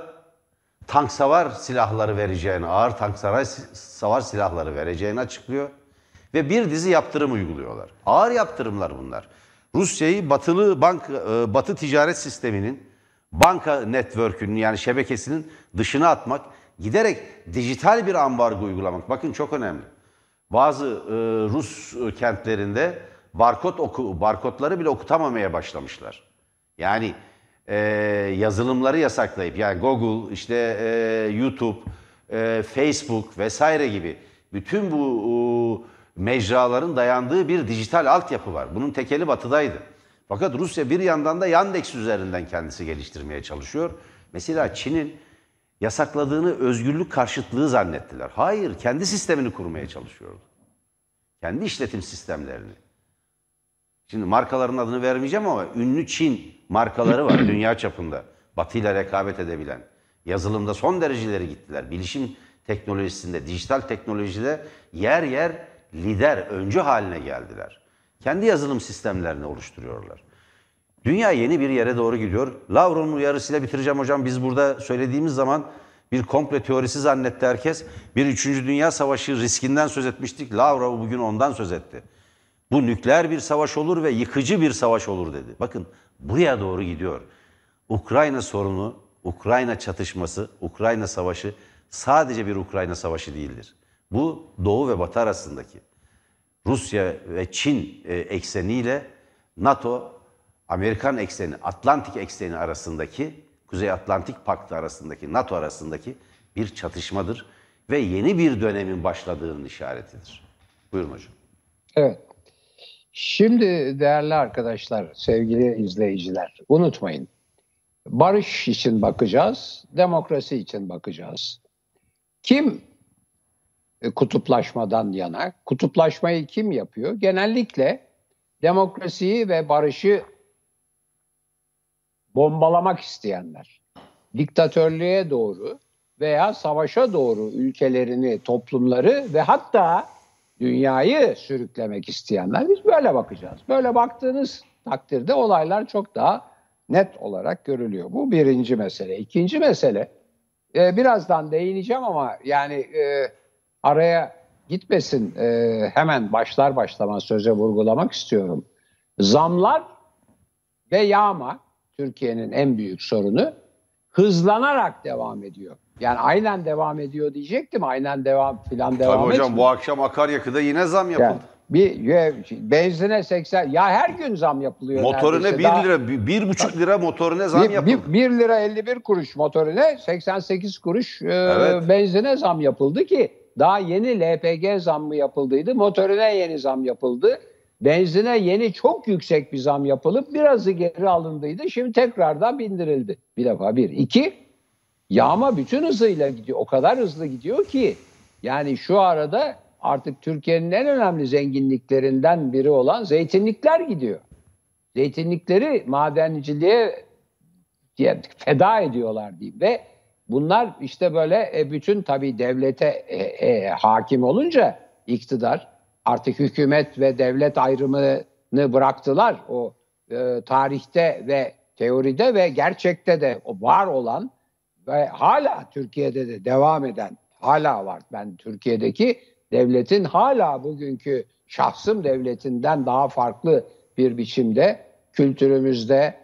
tank savar silahları vereceğini, ağır tank savar, silahları vereceğini açıklıyor. Ve bir dizi yaptırım uyguluyorlar. Ağır yaptırımlar bunlar. Rusya'yı batılı bank, e, batı ticaret sisteminin banka network'ünün yani şebekesinin dışına atmak, giderek dijital bir ambargo uygulamak. Bakın çok önemli. Bazı e, Rus kentlerinde barkod oku, barkodları bile okutamamaya başlamışlar. Yani e, yazılımları yasaklayıp yani Google, işte e, YouTube, e, Facebook vesaire gibi bütün bu e, mecraların dayandığı bir dijital altyapı var. Bunun tekeli batıdaydı. Fakat Rusya bir yandan da Yandex üzerinden kendisi geliştirmeye çalışıyor. Mesela Çin'in yasakladığını özgürlük karşıtlığı zannettiler. Hayır, kendi sistemini kurmaya çalışıyordu. Kendi işletim sistemlerini. Şimdi markaların adını vermeyeceğim ama ünlü Çin markaları var dünya çapında. Batı ile rekabet edebilen. Yazılımda son dereceleri gittiler. Bilişim teknolojisinde, dijital teknolojide yer yer lider, öncü haline geldiler. Kendi yazılım sistemlerini oluşturuyorlar. Dünya yeni bir yere doğru gidiyor. Lavro'nun uyarısıyla bitireceğim hocam. Biz burada söylediğimiz zaman Bir komple teorisi zannetti herkes. Bir üçüncü Dünya Savaşı riskinden söz etmiştik. Lavrov bugün ondan söz etti. Bu nükleer bir savaş olur ve yıkıcı bir savaş olur dedi. Bakın buraya doğru gidiyor. Ukrayna sorunu, Ukrayna çatışması, Ukrayna savaşı sadece bir Ukrayna savaşı değildir. Bu Doğu ve Batı arasındaki Rusya ve Çin e, ekseniyle NATO, Amerikan ekseni, Atlantik ekseni arasındaki, Kuzey Atlantik Paktı arasındaki, NATO arasındaki bir çatışmadır ve yeni bir dönemin başladığının işaretidir. Buyurun hocam. Evet. Şimdi değerli arkadaşlar, sevgili izleyiciler, unutmayın. Barış için bakacağız, demokrasi için bakacağız. Kim e, kutuplaşmadan yana, kutuplaşmayı kim yapıyor? Genellikle demokrasiyi ve barışı bombalamak isteyenler. Diktatörlüğe doğru veya savaşa doğru ülkelerini, toplumları ve hatta dünyayı sürüklemek isteyenler biz böyle bakacağız. Böyle baktığınız takdirde olaylar çok daha net olarak görülüyor. Bu birinci mesele. İkinci mesele e, birazdan değineceğim ama yani e, araya gitmesin e, hemen başlar başlamaz söze vurgulamak istiyorum. Zamlar ve yağma Türkiye'nin en büyük sorunu hızlanarak devam ediyor. Yani aynen devam ediyor diyecektim. Aynen devam filan devam Tabii hocam etmiyor. bu akşam akaryakıda yine zam yapıldı. Yani bir ya, benzine 80 ya her gün zam yapılıyor. Motorine neredeyse. 1 Daha- lira, 1,5 lira motorine zam bir, yapıldı. bir, 1 lira 51 kuruş motorine 88 kuruş e, Evet. benzine zam yapıldı ki daha yeni LPG zammı yapıldıydı. Motorine yeni zam yapıldı. Benzine yeni çok yüksek bir zam yapılıp birazı geri alındıydı. Şimdi tekrardan bindirildi. Bir defa bir. İki, yağma bütün hızıyla gidiyor. O kadar hızlı gidiyor ki yani şu arada artık Türkiye'nin en önemli zenginliklerinden biri olan zeytinlikler gidiyor. Zeytinlikleri madenciliğe diye feda ediyorlar diyeyim ve bunlar işte böyle e, bütün tabii devlete e, e, hakim olunca iktidar artık hükümet ve devlet ayrımını bıraktılar o tarihte ve teoride ve gerçekte de var olan ve hala Türkiye'de de devam eden hala var. Ben Türkiye'deki devletin hala bugünkü şahsım devletinden daha farklı bir biçimde kültürümüzde,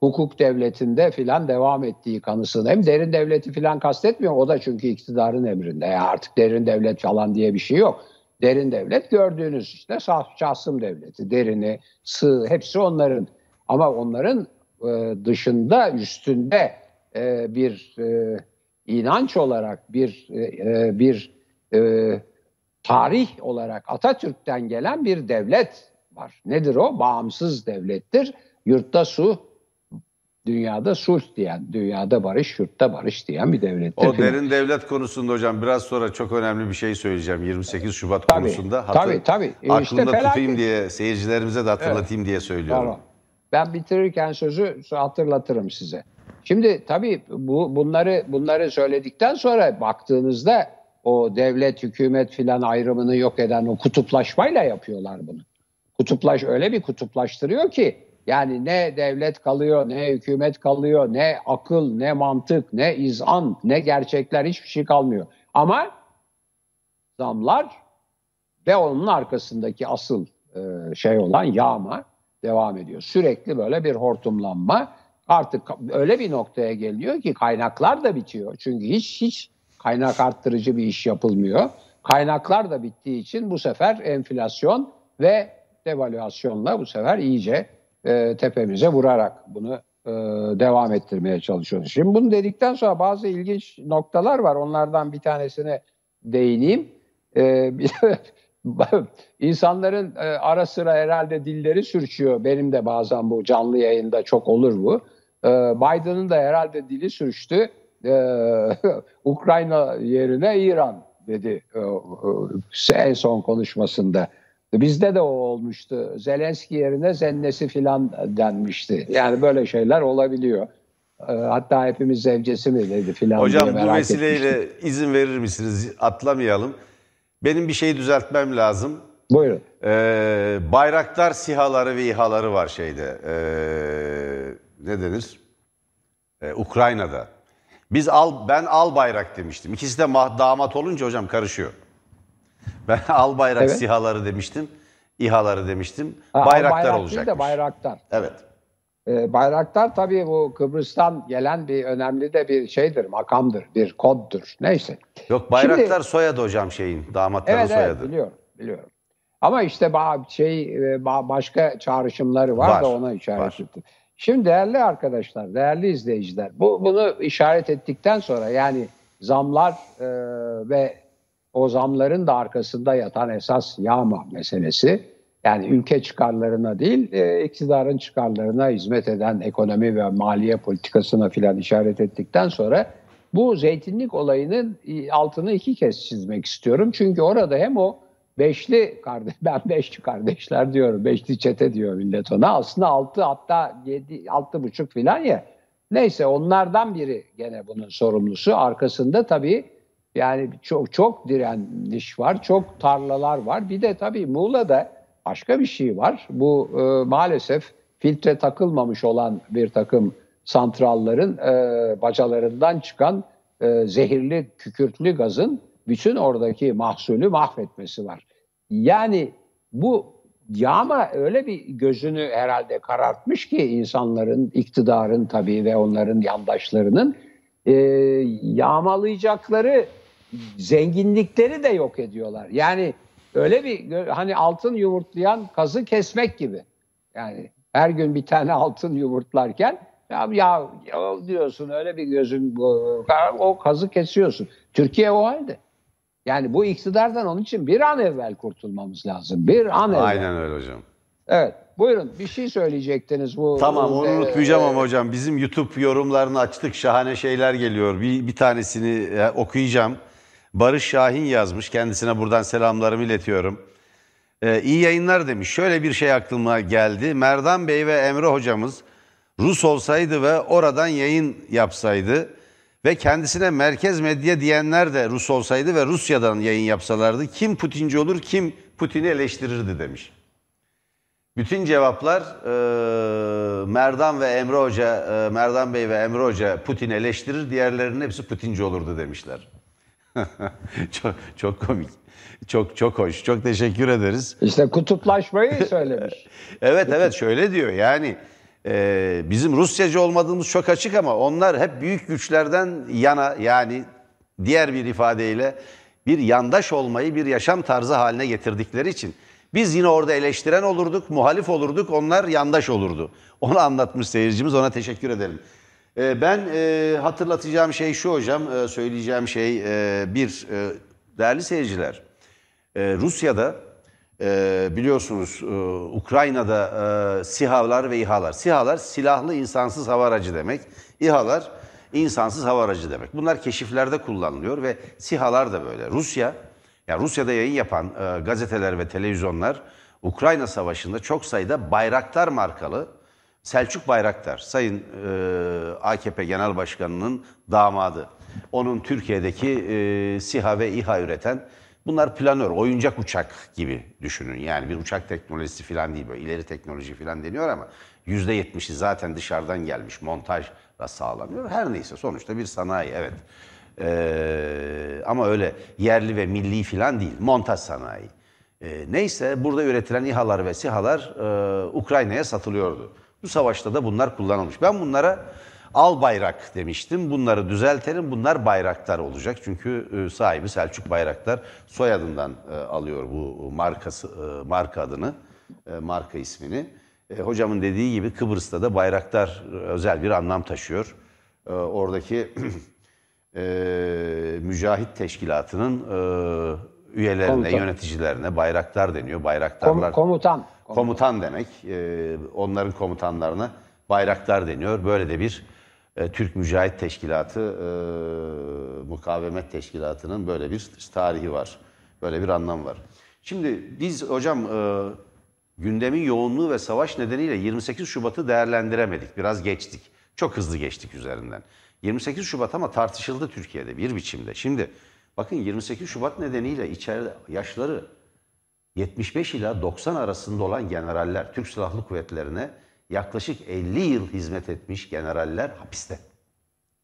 hukuk devletinde filan devam ettiği kanısındayım. Derin devleti filan kastetmiyorum. O da çünkü iktidarın emrinde. Yani artık derin devlet falan diye bir şey yok. Derin devlet gördüğünüz işte şah- şahsım devleti, derini, sığ hepsi onların. Ama onların e, dışında, üstünde e, bir e, inanç olarak, bir e, e, bir e, tarih olarak Atatürk'ten gelen bir devlet var. Nedir o? Bağımsız devlettir. Yurtta su, dünyada sulh diyen, dünyada barış, yurtta barış diyen bir devlettir. O derin devlet konusunda hocam biraz sonra çok önemli bir şey söyleyeceğim 28 Şubat Tabii, konusunda. tabii, tabii. E işte Aklımda felaket. tutayım diye seyircilerimize de hatırlatayım diye söylüyorum. Tamam. Ben bitirirken sözü hatırlatırım size. Şimdi tabii bu bunları bunları söyledikten sonra baktığınızda o devlet hükümet filan ayrımını yok eden o kutuplaşmayla yapıyorlar bunu. Kutuplaş öyle bir kutuplaştırıyor ki yani ne devlet kalıyor, ne hükümet kalıyor, ne akıl, ne mantık, ne izan, ne gerçekler hiçbir şey kalmıyor. Ama zamlar ve onun arkasındaki asıl şey olan yağma devam ediyor. Sürekli böyle bir hortumlanma artık öyle bir noktaya geliyor ki kaynaklar da bitiyor. Çünkü hiç hiç kaynak arttırıcı bir iş yapılmıyor. Kaynaklar da bittiği için bu sefer enflasyon ve devalüasyonla bu sefer iyice e, tepemize vurarak bunu e, devam ettirmeye çalışıyoruz. Şimdi bunu dedikten sonra bazı ilginç noktalar var. Onlardan bir tanesine değineyim. E, İnsanların e, ara sıra herhalde dilleri sürçüyor. Benim de bazen bu canlı yayında çok olur bu. E, Biden'ın da herhalde dili sürçtü. E, Ukrayna yerine İran dedi e, en son konuşmasında. Bizde de o olmuştu. Zelenski yerine zennesi filan denmişti. Yani böyle şeyler olabiliyor. E, Hatta hepimiz zevcesi mi dedi filan diye Hocam bu merak vesileyle etmiştim. izin verir misiniz? Atlamayalım. Benim bir şey düzeltmem lazım. Buyurun. Ee, bayraktar sihaları ve İHA'ları var şeyde. Ee, ne denir? Ee, Ukrayna'da. Biz al ben al bayrak demiştim. İkisi de damat olunca hocam karışıyor. Ben al bayrak Evet. sihaları demiştim. İHA'ları demiştim. Ha, bayraklar bayrak olacak. de bayraktar. Evet. Ee, bayraktar tabii bu Kıbrıs'tan gelen bir önemli de bir şeydir, makamdır, bir koddur. Neyse. Yok bayraklar Şimdi- soyadı hocam şeyin. Damatların Evet soyadı. evet biliyorum, biliyorum. Ama işte şey e, ba- başka çağrışımları var, Var, da ona işaret var. Şimdi değerli arkadaşlar, değerli izleyiciler, bu bunu işaret ettikten sonra yani zamlar e, ve o zamların da arkasında yatan esas yağma meselesi yani ülke çıkarlarına değil e, iktidarın çıkarlarına hizmet eden ekonomi ve maliye politikasına filan işaret ettikten sonra bu zeytinlik olayının e, altını iki kez çizmek istiyorum. Çünkü orada hem o beşli kardeş, ben beşli kardeşler diyorum, beşli çete diyor millet ona. Aslında altı hatta yedi, altı buçuk filan ya. Neyse onlardan biri gene bunun sorumlusu. Arkasında tabii yani çok çok direniş var, çok tarlalar var. Bir de tabii Muğla'da başka bir şey var. Bu e, maalesef filtre takılmamış olan bir takım santralların e, bacalarından çıkan e, zehirli kükürtlü gazın bütün oradaki mahsulü mahvetmesi var. Yani bu yağma öyle bir gözünü herhalde karartmış ki insanların, iktidarın tabii ve onların yandaşlarının e, yağmalayacakları zenginlikleri de yok ediyorlar. Yani öyle bir hani altın yumurtlayan kazı kesmek gibi. Yani her gün bir tane altın yumurtlarken ya, ya, ya diyorsun öyle bir gözün o kazı kesiyorsun. Türkiye o halde. Yani bu iktidardan onun için bir an evvel kurtulmamız lazım. Bir an evvel. Aynen öyle hocam. Evet. Buyurun bir şey söyleyecektiniz bu. Tamam onu e, unutmayacağım e, ama hocam bizim YouTube yorumlarını açtık. Şahane şeyler geliyor. Bir, bir tanesini e, okuyacağım. Barış Şahin yazmış. Kendisine buradan selamlarımı iletiyorum. Ee, iyi yayınlar demiş. Şöyle bir şey aklıma geldi. Merdan Bey ve Emre hocamız Rus olsaydı ve oradan yayın yapsaydı ve kendisine merkez medya diyenler de Rus olsaydı ve Rusya'dan yayın yapsalardı kim Putinci olur kim Putin'i eleştirirdi demiş. Bütün cevaplar e, Merdan ve Emre Hoca, e, Merdan Bey ve Emre Hoca Putin eleştirir, diğerlerinin hepsi Putinci olurdu demişler. çok çok komik. Çok çok hoş. Çok teşekkür ederiz. İşte kutuplaşmayı söylemiş. Evet evet şöyle diyor yani e, bizim Rusyacı olmadığımız çok açık ama onlar hep büyük güçlerden yana yani diğer bir ifadeyle bir yandaş olmayı bir yaşam tarzı haline getirdikleri için biz yine orada eleştiren olurduk, muhalif olurduk, onlar yandaş olurdu. Onu anlatmış seyircimiz, ona teşekkür edelim. E, ben e, hatırlatacağım şey şu hocam, e, söyleyeceğim şey e, bir, e, değerli seyirciler, e, Rusya'da e, biliyorsunuz e, Ukrayna'da e, SİHA'lar ve İHA'lar. SİHA'lar silahlı insansız hava aracı demek. İHA'lar insansız hava aracı demek. Bunlar keşiflerde kullanılıyor ve SİHA'lar da böyle. Rusya, ya Rusya'da yayın yapan e, gazeteler ve televizyonlar Ukrayna Savaşı'nda çok sayıda Bayraktar markalı Selçuk Bayraktar, Sayın e, AKP Genel Başkanı'nın damadı. Onun Türkiye'deki e, SİHA ve İHA üreten bunlar planör, oyuncak uçak gibi düşünün. Yani bir uçak teknolojisi falan değil böyle ileri teknoloji falan deniyor ama %70'i zaten dışarıdan gelmiş montajla sağlanıyor. Her neyse sonuçta bir sanayi evet. E, ama öyle yerli ve milli falan değil, montaj sanayi. E, neyse burada üretilen İHA'lar ve SİHA'lar e, Ukrayna'ya satılıyordu. Bu savaşta da bunlar kullanılmış. Ben bunlara al bayrak demiştim. Bunları düzeltelim. Bunlar bayraktar olacak. Çünkü e, sahibi Selçuk Bayraktar soyadından e, alıyor bu markası e, marka adını, marka ismini. Hocamın dediği gibi Kıbrıs'ta da bayraktar özel bir anlam taşıyor. Oradaki mücahit teşkilatının üyelerine, Komutan. yöneticilerine bayraktar deniyor. Kom- Bayraktarlar komutan. komutan demek. E, onların komutanlarına bayraktar deniyor. Böyle de bir e, Türk Mücahit Teşkilatı, e, Mukavemet Teşkilatı'nın böyle bir tarihi var. Böyle bir anlam var. Şimdi biz hocam e, gündemin yoğunluğu ve savaş nedeniyle 28 Şubat'ı değerlendiremedik. Biraz geçtik. Çok hızlı geçtik üzerinden. 28 Şubat ama tartışıldı Türkiye'de bir biçimde. Şimdi bakın 28 Şubat nedeniyle içeride yaşları 75 ila 90 arasında olan generaller, Türk Silahlı Kuvvetleri'ne yaklaşık 50 yıl hizmet etmiş generaller hapiste.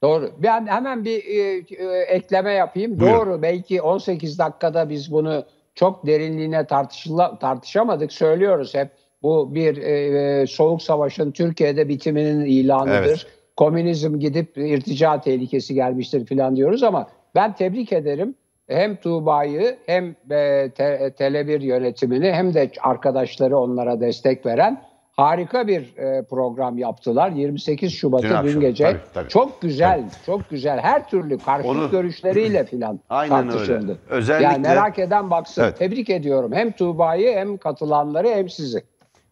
Doğru. Ben hemen bir e, e, ekleme yapayım. Buyurun. Doğru. Belki 18 dakikada biz bunu çok derinliğine tartışıla, tartışamadık. Söylüyoruz hep. Bu bir e, soğuk savaşın Türkiye'de bitiminin ilanıdır. Evet. Komünizm gidip irtica tehlikesi gelmiştir falan diyoruz ama ben tebrik ederim. Hem Tuğba'yı hem e, te, Tele1 yönetimini hem de arkadaşları onlara destek veren harika bir e, program yaptılar. 28 Şubat'ı Dün dün, gece tabii, tabii. çok güzel, çok güzel. Her türlü karşıt Onu- görüşleriyle filan Aynen öyle. tartışıldı. Özellikle- Yani merak eden baksın. Evet. Tebrik ediyorum. Hem Tuğba'yı hem katılanları hem sizi.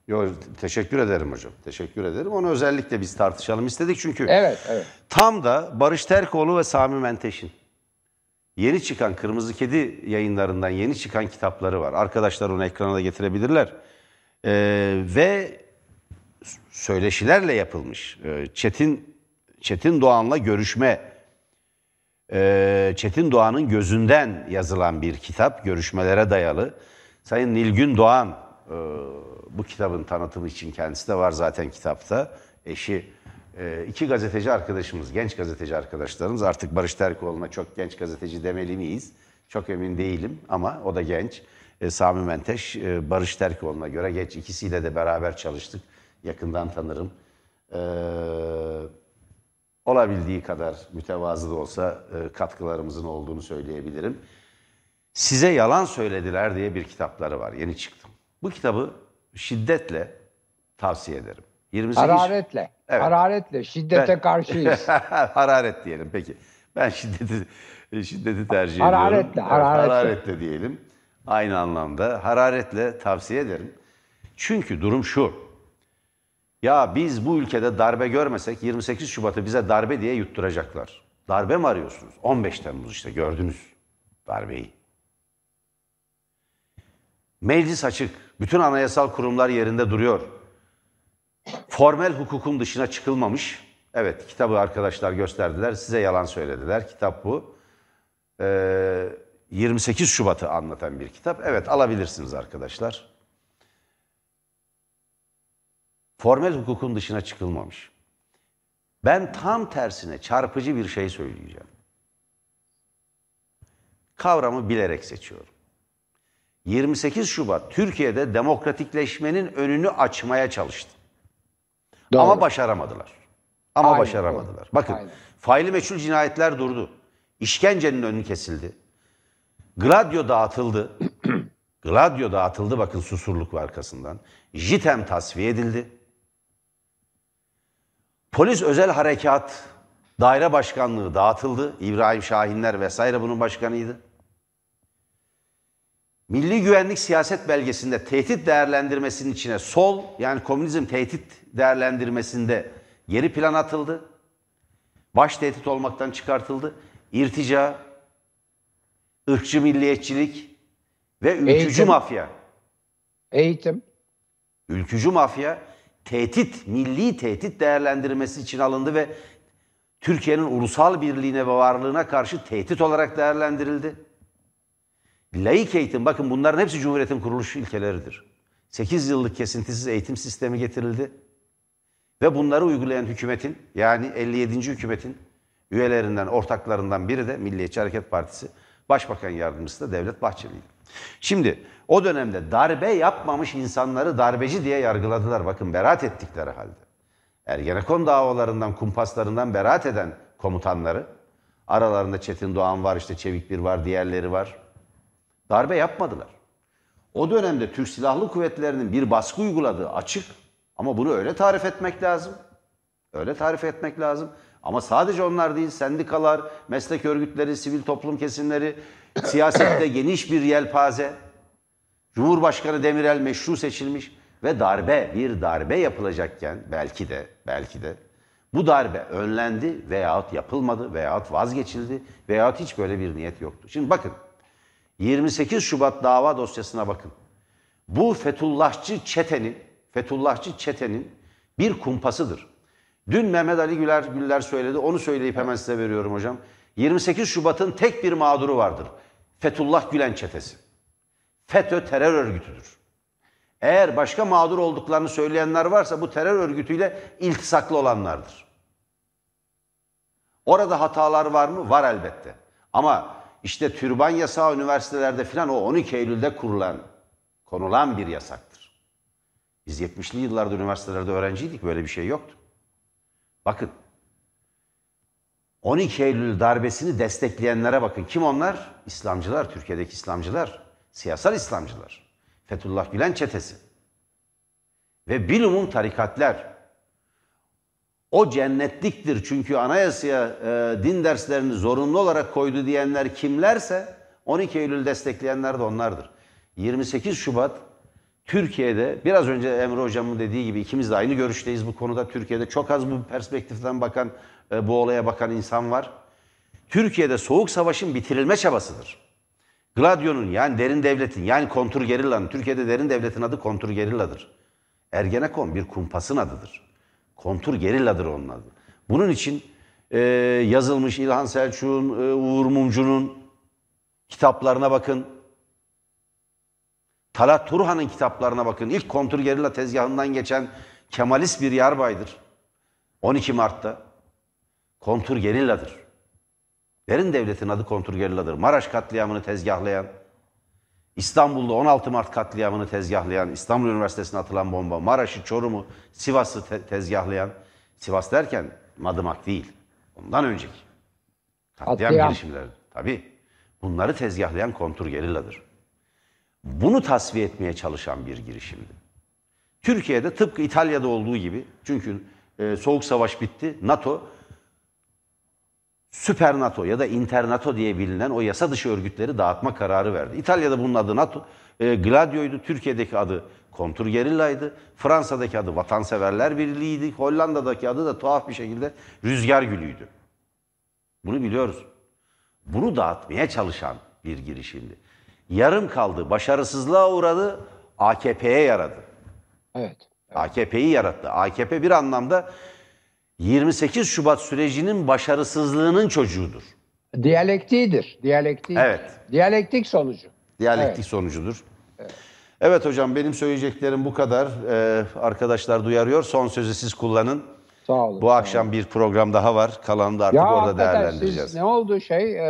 Yo, teşekkür ederim hocam. Teşekkür ederim. Onu özellikle biz tartışalım istedik çünkü Evet, evet. tam da Barış Terkoğlu ve Sami Menteş'in yeni çıkan Kırmızı Kedi yayınlarından yeni çıkan kitapları var. Arkadaşlar onu ekrana da getirebilirler. Ee, ve söyleşilerle yapılmış. Ee, Çetin Çetin Doğan'la görüşme ee, Çetin Doğan'ın gözünden yazılan bir kitap, görüşmelere dayalı. Sayın Nilgün Doğan e, bu kitabın tanıtımı için kendisi de var zaten kitapta. Eşi e, iki gazeteci arkadaşımız, genç gazeteci arkadaşlarımız. Artık Barış Terkoğlu'na çok genç gazeteci demeli miyiz? Çok emin değilim ama o da genç. E, Sami Menteş, e, Barış Terkoğlu'na göre genç. İkisiyle de beraber çalıştık. Yakından tanırım. Eee olabildiği kadar mütevazı da olsa e, katkılarımızın olduğunu söyleyebilirim. Size yalan söylediler diye bir kitapları var. Yeni çıktım. Bu kitabı şiddetle tavsiye ederim. 28 Hararetle. Evet. Hararetle. Şiddete Ben- karşıyız. Hararet diyelim peki. Ben şiddeti şiddeti tercih Hararetle, ediyorum. hararetle. hararetle diyelim. Aynı anlamda hararetle tavsiye ederim. Çünkü durum şu. Ya biz bu ülkede darbe görmesek 28 Şubat'ı bize darbe diye yutturacaklar. Darbe mi arıyorsunuz? 15 Temmuz işte gördünüz darbeyi. Meclis açık. Bütün anayasal kurumlar yerinde duruyor. Formel hukukun dışına çıkılmamış. Evet kitabı arkadaşlar gösterdiler. Size yalan söylediler. Kitap bu. Ee, 28 Şubat'ı anlatan bir kitap. Evet alabilirsiniz arkadaşlar. Formel hukukun dışına çıkılmamış. Ben tam tersine çarpıcı bir şey söyleyeceğim. Kavramı bilerek seçiyorum. 28 Şubat Türkiye'de demokratikleşmenin önünü açmaya çalıştı. Doğru. Ama başaramadılar. Ama Aynen, başaramadılar. doğru. Bakın Aynen. faili meçhul cinayetler durdu. İşkencenin önü kesildi. Gladio dağıtıldı. Gladio dağıtıldı bakın susurluk var arkasından. JITEM tasfiye edildi. Polis özel harekat daire başkanlığı dağıtıldı. İbrahim Şahinler vesaire bunun başkanıydı. Milli Güvenlik Siyaset Belgesi'nde tehdit değerlendirmesinin içine sol yani komünizm tehdit değerlendirmesinde geri plan atıldı. Baş tehdit olmaktan çıkartıldı. İrtica, ırkçı milliyetçilik ve ülkücü Eğitim. mafya. Eğitim. Ülkücü mafya tehdit, milli tehdit değerlendirmesi için alındı ve Türkiye'nin ulusal birliğine ve varlığına karşı tehdit olarak değerlendirildi. Laik eğitim, bakın bunların hepsi Cumhuriyet'in kuruluş ilkeleridir. 8 yıllık kesintisiz eğitim sistemi getirildi. Ve bunları uygulayan hükümetin, yani 57. hükümetin üyelerinden, ortaklarından biri de Milliyetçi Hareket Partisi, Başbakan Yardımcısı da Devlet Bahçeli'ydi. Şimdi o dönemde darbe yapmamış insanları darbeci diye yargıladılar. Bakın beraat ettikleri halde. Ergenekon davalarından, kumpaslarından beraat eden komutanları, aralarında Çetin Doğan var, işte Çevik Bir var, diğerleri var. Darbe yapmadılar. O dönemde Türk Silahlı Kuvvetleri'nin bir baskı uyguladığı açık ama bunu öyle tarif etmek lazım. Öyle tarif etmek lazım. Ama sadece onlar değil, sendikalar, meslek örgütleri, sivil toplum kesimleri, siyasette geniş bir yelpaze. Cumhurbaşkanı Demirel meşru seçilmiş ve darbe, bir darbe yapılacakken belki de, belki de bu darbe önlendi veyahut yapılmadı veyahut vazgeçildi veyahut hiç böyle bir niyet yoktu. Şimdi bakın 28 Şubat dava dosyasına bakın. Bu Fethullahçı çetenin, Fethullahçı çetenin bir kumpasıdır. Dün Mehmet Ali Güler, Güller söyledi, onu söyleyip hemen size veriyorum hocam. 28 Şubat'ın tek bir mağduru vardır. Fethullah Gülen çetesi. FETÖ terör örgütüdür. Eğer başka mağdur olduklarını söyleyenler varsa bu terör örgütüyle iltisaklı olanlardır. Orada hatalar var mı? Var elbette. Ama işte türban yasağı üniversitelerde filan o 12 Eylül'de kurulan, konulan bir yasaktır. Biz 70'li yıllarda üniversitelerde öğrenciydik. Böyle bir şey yoktu. Bakın 12 Eylül darbesini destekleyenlere bakın. Kim onlar? İslamcılar, Türkiye'deki İslamcılar, siyasal İslamcılar. Fethullah Gülen çetesi. Ve bilumum tarikatler. O cennetliktir çünkü anayasaya e, din derslerini zorunlu olarak koydu diyenler kimlerse 12 Eylül destekleyenler de onlardır. 28 Şubat Türkiye'de biraz önce Emre Hocam'ın dediği gibi ikimiz de aynı görüşteyiz bu konuda. Türkiye'de çok az bu perspektiften bakan, e, bu olaya bakan insan var. Türkiye'de soğuk savaşın bitirilme çabasıdır. Gladio'nun yani derin devletin yani kontur gerillanın, Türkiye'de derin devletin adı kontur gerilladır. Ergenekon bir kumpasın adıdır. Kontur gerilladır onun adı. Bunun için e, yazılmış İlhan Selçuk'un, e, Uğur Mumcu'nun kitaplarına bakın. Talat Turhan'ın kitaplarına bakın. İlk kontur gerilla tezgahından geçen Kemalist bir yarbaydır. 12 Mart'ta. Kontur gerilladır. Derin devletin adı kontur gerilladır. Maraş katliamını tezgahlayan, İstanbul'da 16 Mart katliamını tezgahlayan, İstanbul Üniversitesi'ne atılan bomba, Maraş'ı, Çorum'u, Sivas'ı te- tezgahlayan, Sivas derken Madımak değil, ondan önceki. Katliam Katliam. girişimleri. Tabii. Bunları tezgahlayan kontur gerilladır. Bunu tasfiye etmeye çalışan bir girişimdi. Türkiye'de tıpkı İtalya'da olduğu gibi, çünkü e, Soğuk Savaş bitti, NATO Süper NATO ya da Inter NATO diye bilinen o yasa dışı örgütleri dağıtma kararı verdi. İtalya'da bunun adı NATO, e, Gladio'ydu. Türkiye'deki adı Kontur Gerilla'ydı. Fransa'daki adı Vatanseverler Birliği'ydi. Hollanda'daki adı da tuhaf bir şekilde Rüzgar Gülü'ydü. Bunu biliyoruz. Bunu dağıtmaya çalışan bir girişimdi. Yarım kaldı, başarısızlığa uğradı, AKP'ye yaradı. Evet. AKP'yi yarattı. AKP bir anlamda 28 Şubat sürecinin başarısızlığının çocuğudur. Diyalektiğidir. Diyalektiği. Evet. Diyalektik sonucu. Diyalektik sonucudur. Evet. hocam benim söyleyeceklerim bu kadar. Ee, arkadaşlar duyarıyor. Son sözü siz kullanın. Sağ olun. Bu akşam bir program daha var. Kalanını da artık Ya orada değerlendireceğiz. siz ne oldu şey e,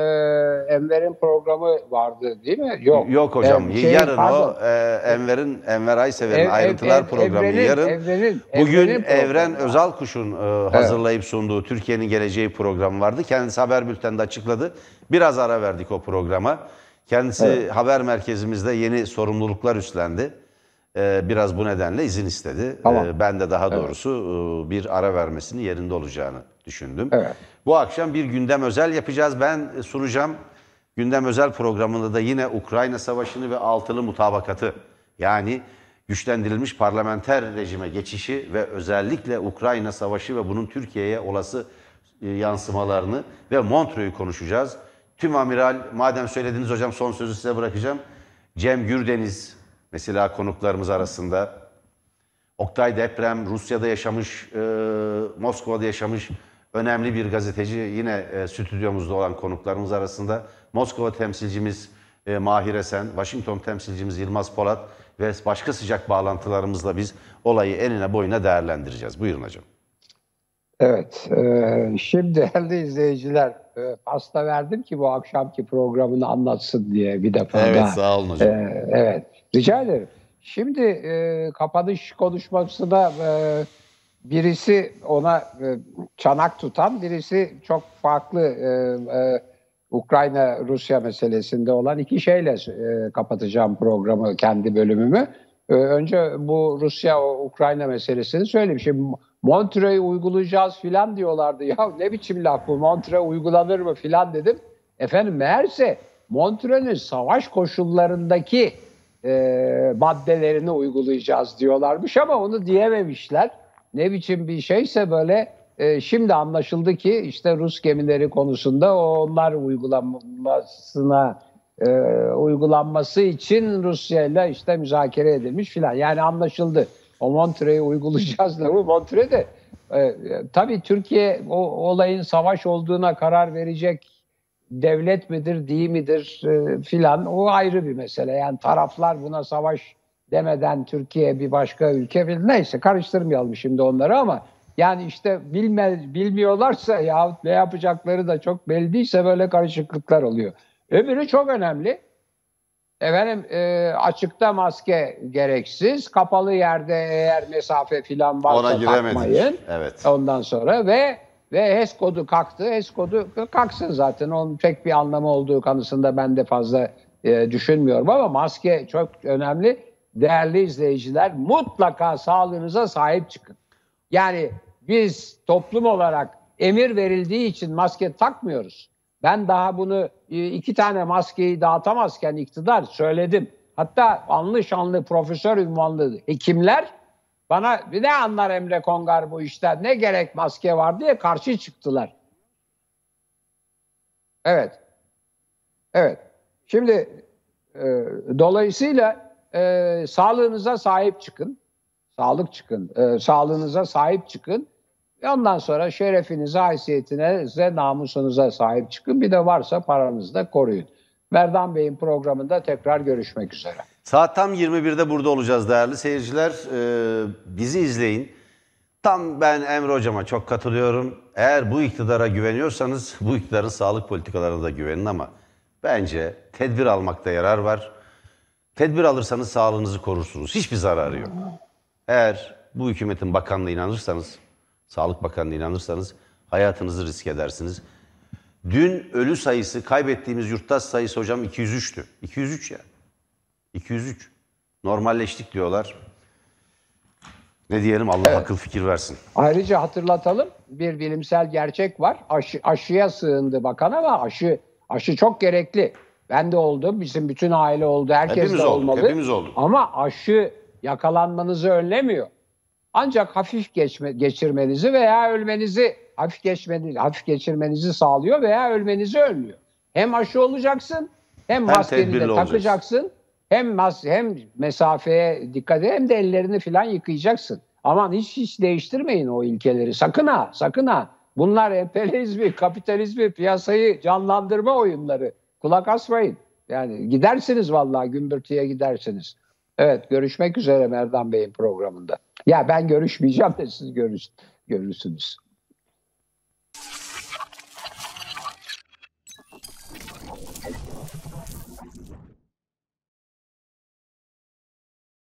Enver'in programı vardı değil mi? Yok. Yok hocam. E, şey, yarın pardon. o e, Enver'in Enver Aysever'in Ev- ev- ayrıntılar ev- programı Evren'in- yarın. Evren'in- Bugün Evren'in programı Evren var. Özalkuş'un e, hazırlayıp sunduğu Türkiye'nin Geleceği programı vardı. Kendisi haber bülteninde açıkladı. Biraz ara verdik o programa. Kendisi haber merkezimizde yeni sorumluluklar üstlendi. E, biraz bu nedenle izin istedi. Tamam. E, ben de daha doğrusu e, bir ara vermesini yerinde olacağını düşündüm. Evet. Bu akşam bir gündem özel yapacağız. Ben e, sunacağım. Gündem özel programında da yine Ukrayna Savaşı'nı ve altılı mutabakatı yani güçlendirilmiş parlamenter rejime geçişi ve özellikle Ukrayna Savaşı ve bunun Türkiye'ye olası e, yansımalarını ve Montreux'u konuşacağız. Tüm amiral madem söylediniz hocam son sözü size bırakacağım. Cem Gürdeniz mesela konuklarımız arasında. Oktay Deprem Rusya'da yaşamış, e, Moskova'da yaşamış önemli bir gazeteci. Yine e, stüdyomuzda olan konuklarımız arasında. Moskova temsilcimiz e, Mahir Esen, Washington temsilcimiz Yılmaz Polat ve başka sıcak bağlantılarımızla biz olayı enine boyuna değerlendireceğiz. Buyurun hocam. Evet. e, şimdi değerli izleyiciler e, pasta verdim ki bu akşamki programını anlatsın diye bir defa daha. sağ olun hocam. Ee, evet, rica ederim. Şimdi e, kapanış konuşmasında e, birisi ona e, çanak tutan, birisi çok farklı e, e, Ukrayna-Rusya meselesinde olan iki şeyle e, kapatacağım programı, kendi bölümümü. E, önce bu Rusya-Ukrayna meselesini söyleyeyim. Şimdi Montreux'u uygulayacağız filan diyorlardı. Ya ne biçim laf bu Montreux uygulanır mı filan dedim. Efendim meğerse Montreux'un savaş koşullarındaki e, maddelerini uygulayacağız diyorlarmış ama onu diyememişler. Ne biçim bir şeyse böyle e, şimdi anlaşıldı ki işte Rus gemileri konusunda onlar uygulanmasına e, uygulanması için Rusya ile işte müzakere edilmiş filan. Yani anlaşıldı. O Montreux'u uygulayacağız da bu Montreux de e, e, tabii Türkiye o olayın savaş olduğuna karar verecek devlet midir, değil midir e, filan o ayrı bir mesele. Yani taraflar buna savaş demeden Türkiye bir başka ülke filan neyse karıştırmayalım şimdi onları ama Yani işte bilme, bilmiyorlarsa ya ne yapacakları da çok belli değilse böyle karışıklıklar oluyor. Öbürü çok önemli. Efendim e, açıkta maske gereksiz. Kapalı yerde eğer mesafe filan varsa Ona giremedik. takmayın. Evet. Ondan sonra ve ve HES kodu kalktı. HES kodu kalksın zaten. Onun pek bir anlamı olduğu kanısında ben de fazla e, düşünmüyorum ama maske çok önemli. Değerli izleyiciler mutlaka sağlığınıza sahip çıkın. Yani biz toplum olarak emir verildiği için maske takmıyoruz. Ben daha bunu e, iki tane maskeyi dağıtamazken iktidar söyledim. Hatta anlı şanlı profesör ünvanlı hekimler bana ne anlar Emre Kongar bu işten ne gerek maske var diye karşı çıktılar. Evet. Evet. Şimdi e, dolayısıyla e, sağlığınıza sahip çıkın. Sağlık çıkın. E, sağlığınıza sahip çıkın. Ve ondan sonra şerefinize, haysiyetinize, namusunuza sahip çıkın. Bir de varsa paranızı da koruyun. Merdan Bey'in programında tekrar görüşmek üzere. Saat tam 21'de burada olacağız değerli seyirciler. Ee, bizi izleyin. Tam ben Emre Hocam'a çok katılıyorum. Eğer bu iktidara güveniyorsanız bu iktidarın sağlık politikalarına da güvenin ama bence tedbir almakta yarar var. Tedbir alırsanız sağlığınızı korursunuz. Hiçbir zararı yok. Eğer bu hükümetin bakanlığına inanırsanız, Sağlık Bakanlığı'na inanırsanız hayatınızı risk edersiniz. Dün ölü sayısı, kaybettiğimiz yurttaş sayısı hocam 203'tü. 203 ya. 203. Normalleştik diyorlar. Ne diyelim Allah akıl fikir versin. Ayrıca hatırlatalım bir bilimsel gerçek var. Aşı, aşıya sığındı bakan ama aşı aşı çok gerekli. Ben de oldu, bizim bütün aile oldu, herkes Hepimiz de olduk, olmalı. hepimiz olduk. Ama aşı yakalanmanızı önlemiyor. Ancak hafif geçme, geçirmenizi veya ölmenizi hafif geçmenizi, hafif geçirmenizi sağlıyor veya ölmenizi önlüyor. Hem aşı olacaksın, hem, maskeni de olacaksın. Hem mas hem mesafeye dikkat et, hem de ellerini falan yıkayacaksın. Aman hiç hiç değiştirmeyin o ilkeleri. Sakın ha, sakın ha. Bunlar emperyalizmi, kapitalizmi, piyasayı canlandırma oyunları. Kulak asmayın. Yani gidersiniz vallahi gümbürtüye gidersiniz. Evet görüşmek üzere Merdan Bey'in programında. Ya ben görüşmeyeceğim de siz görürsünüz.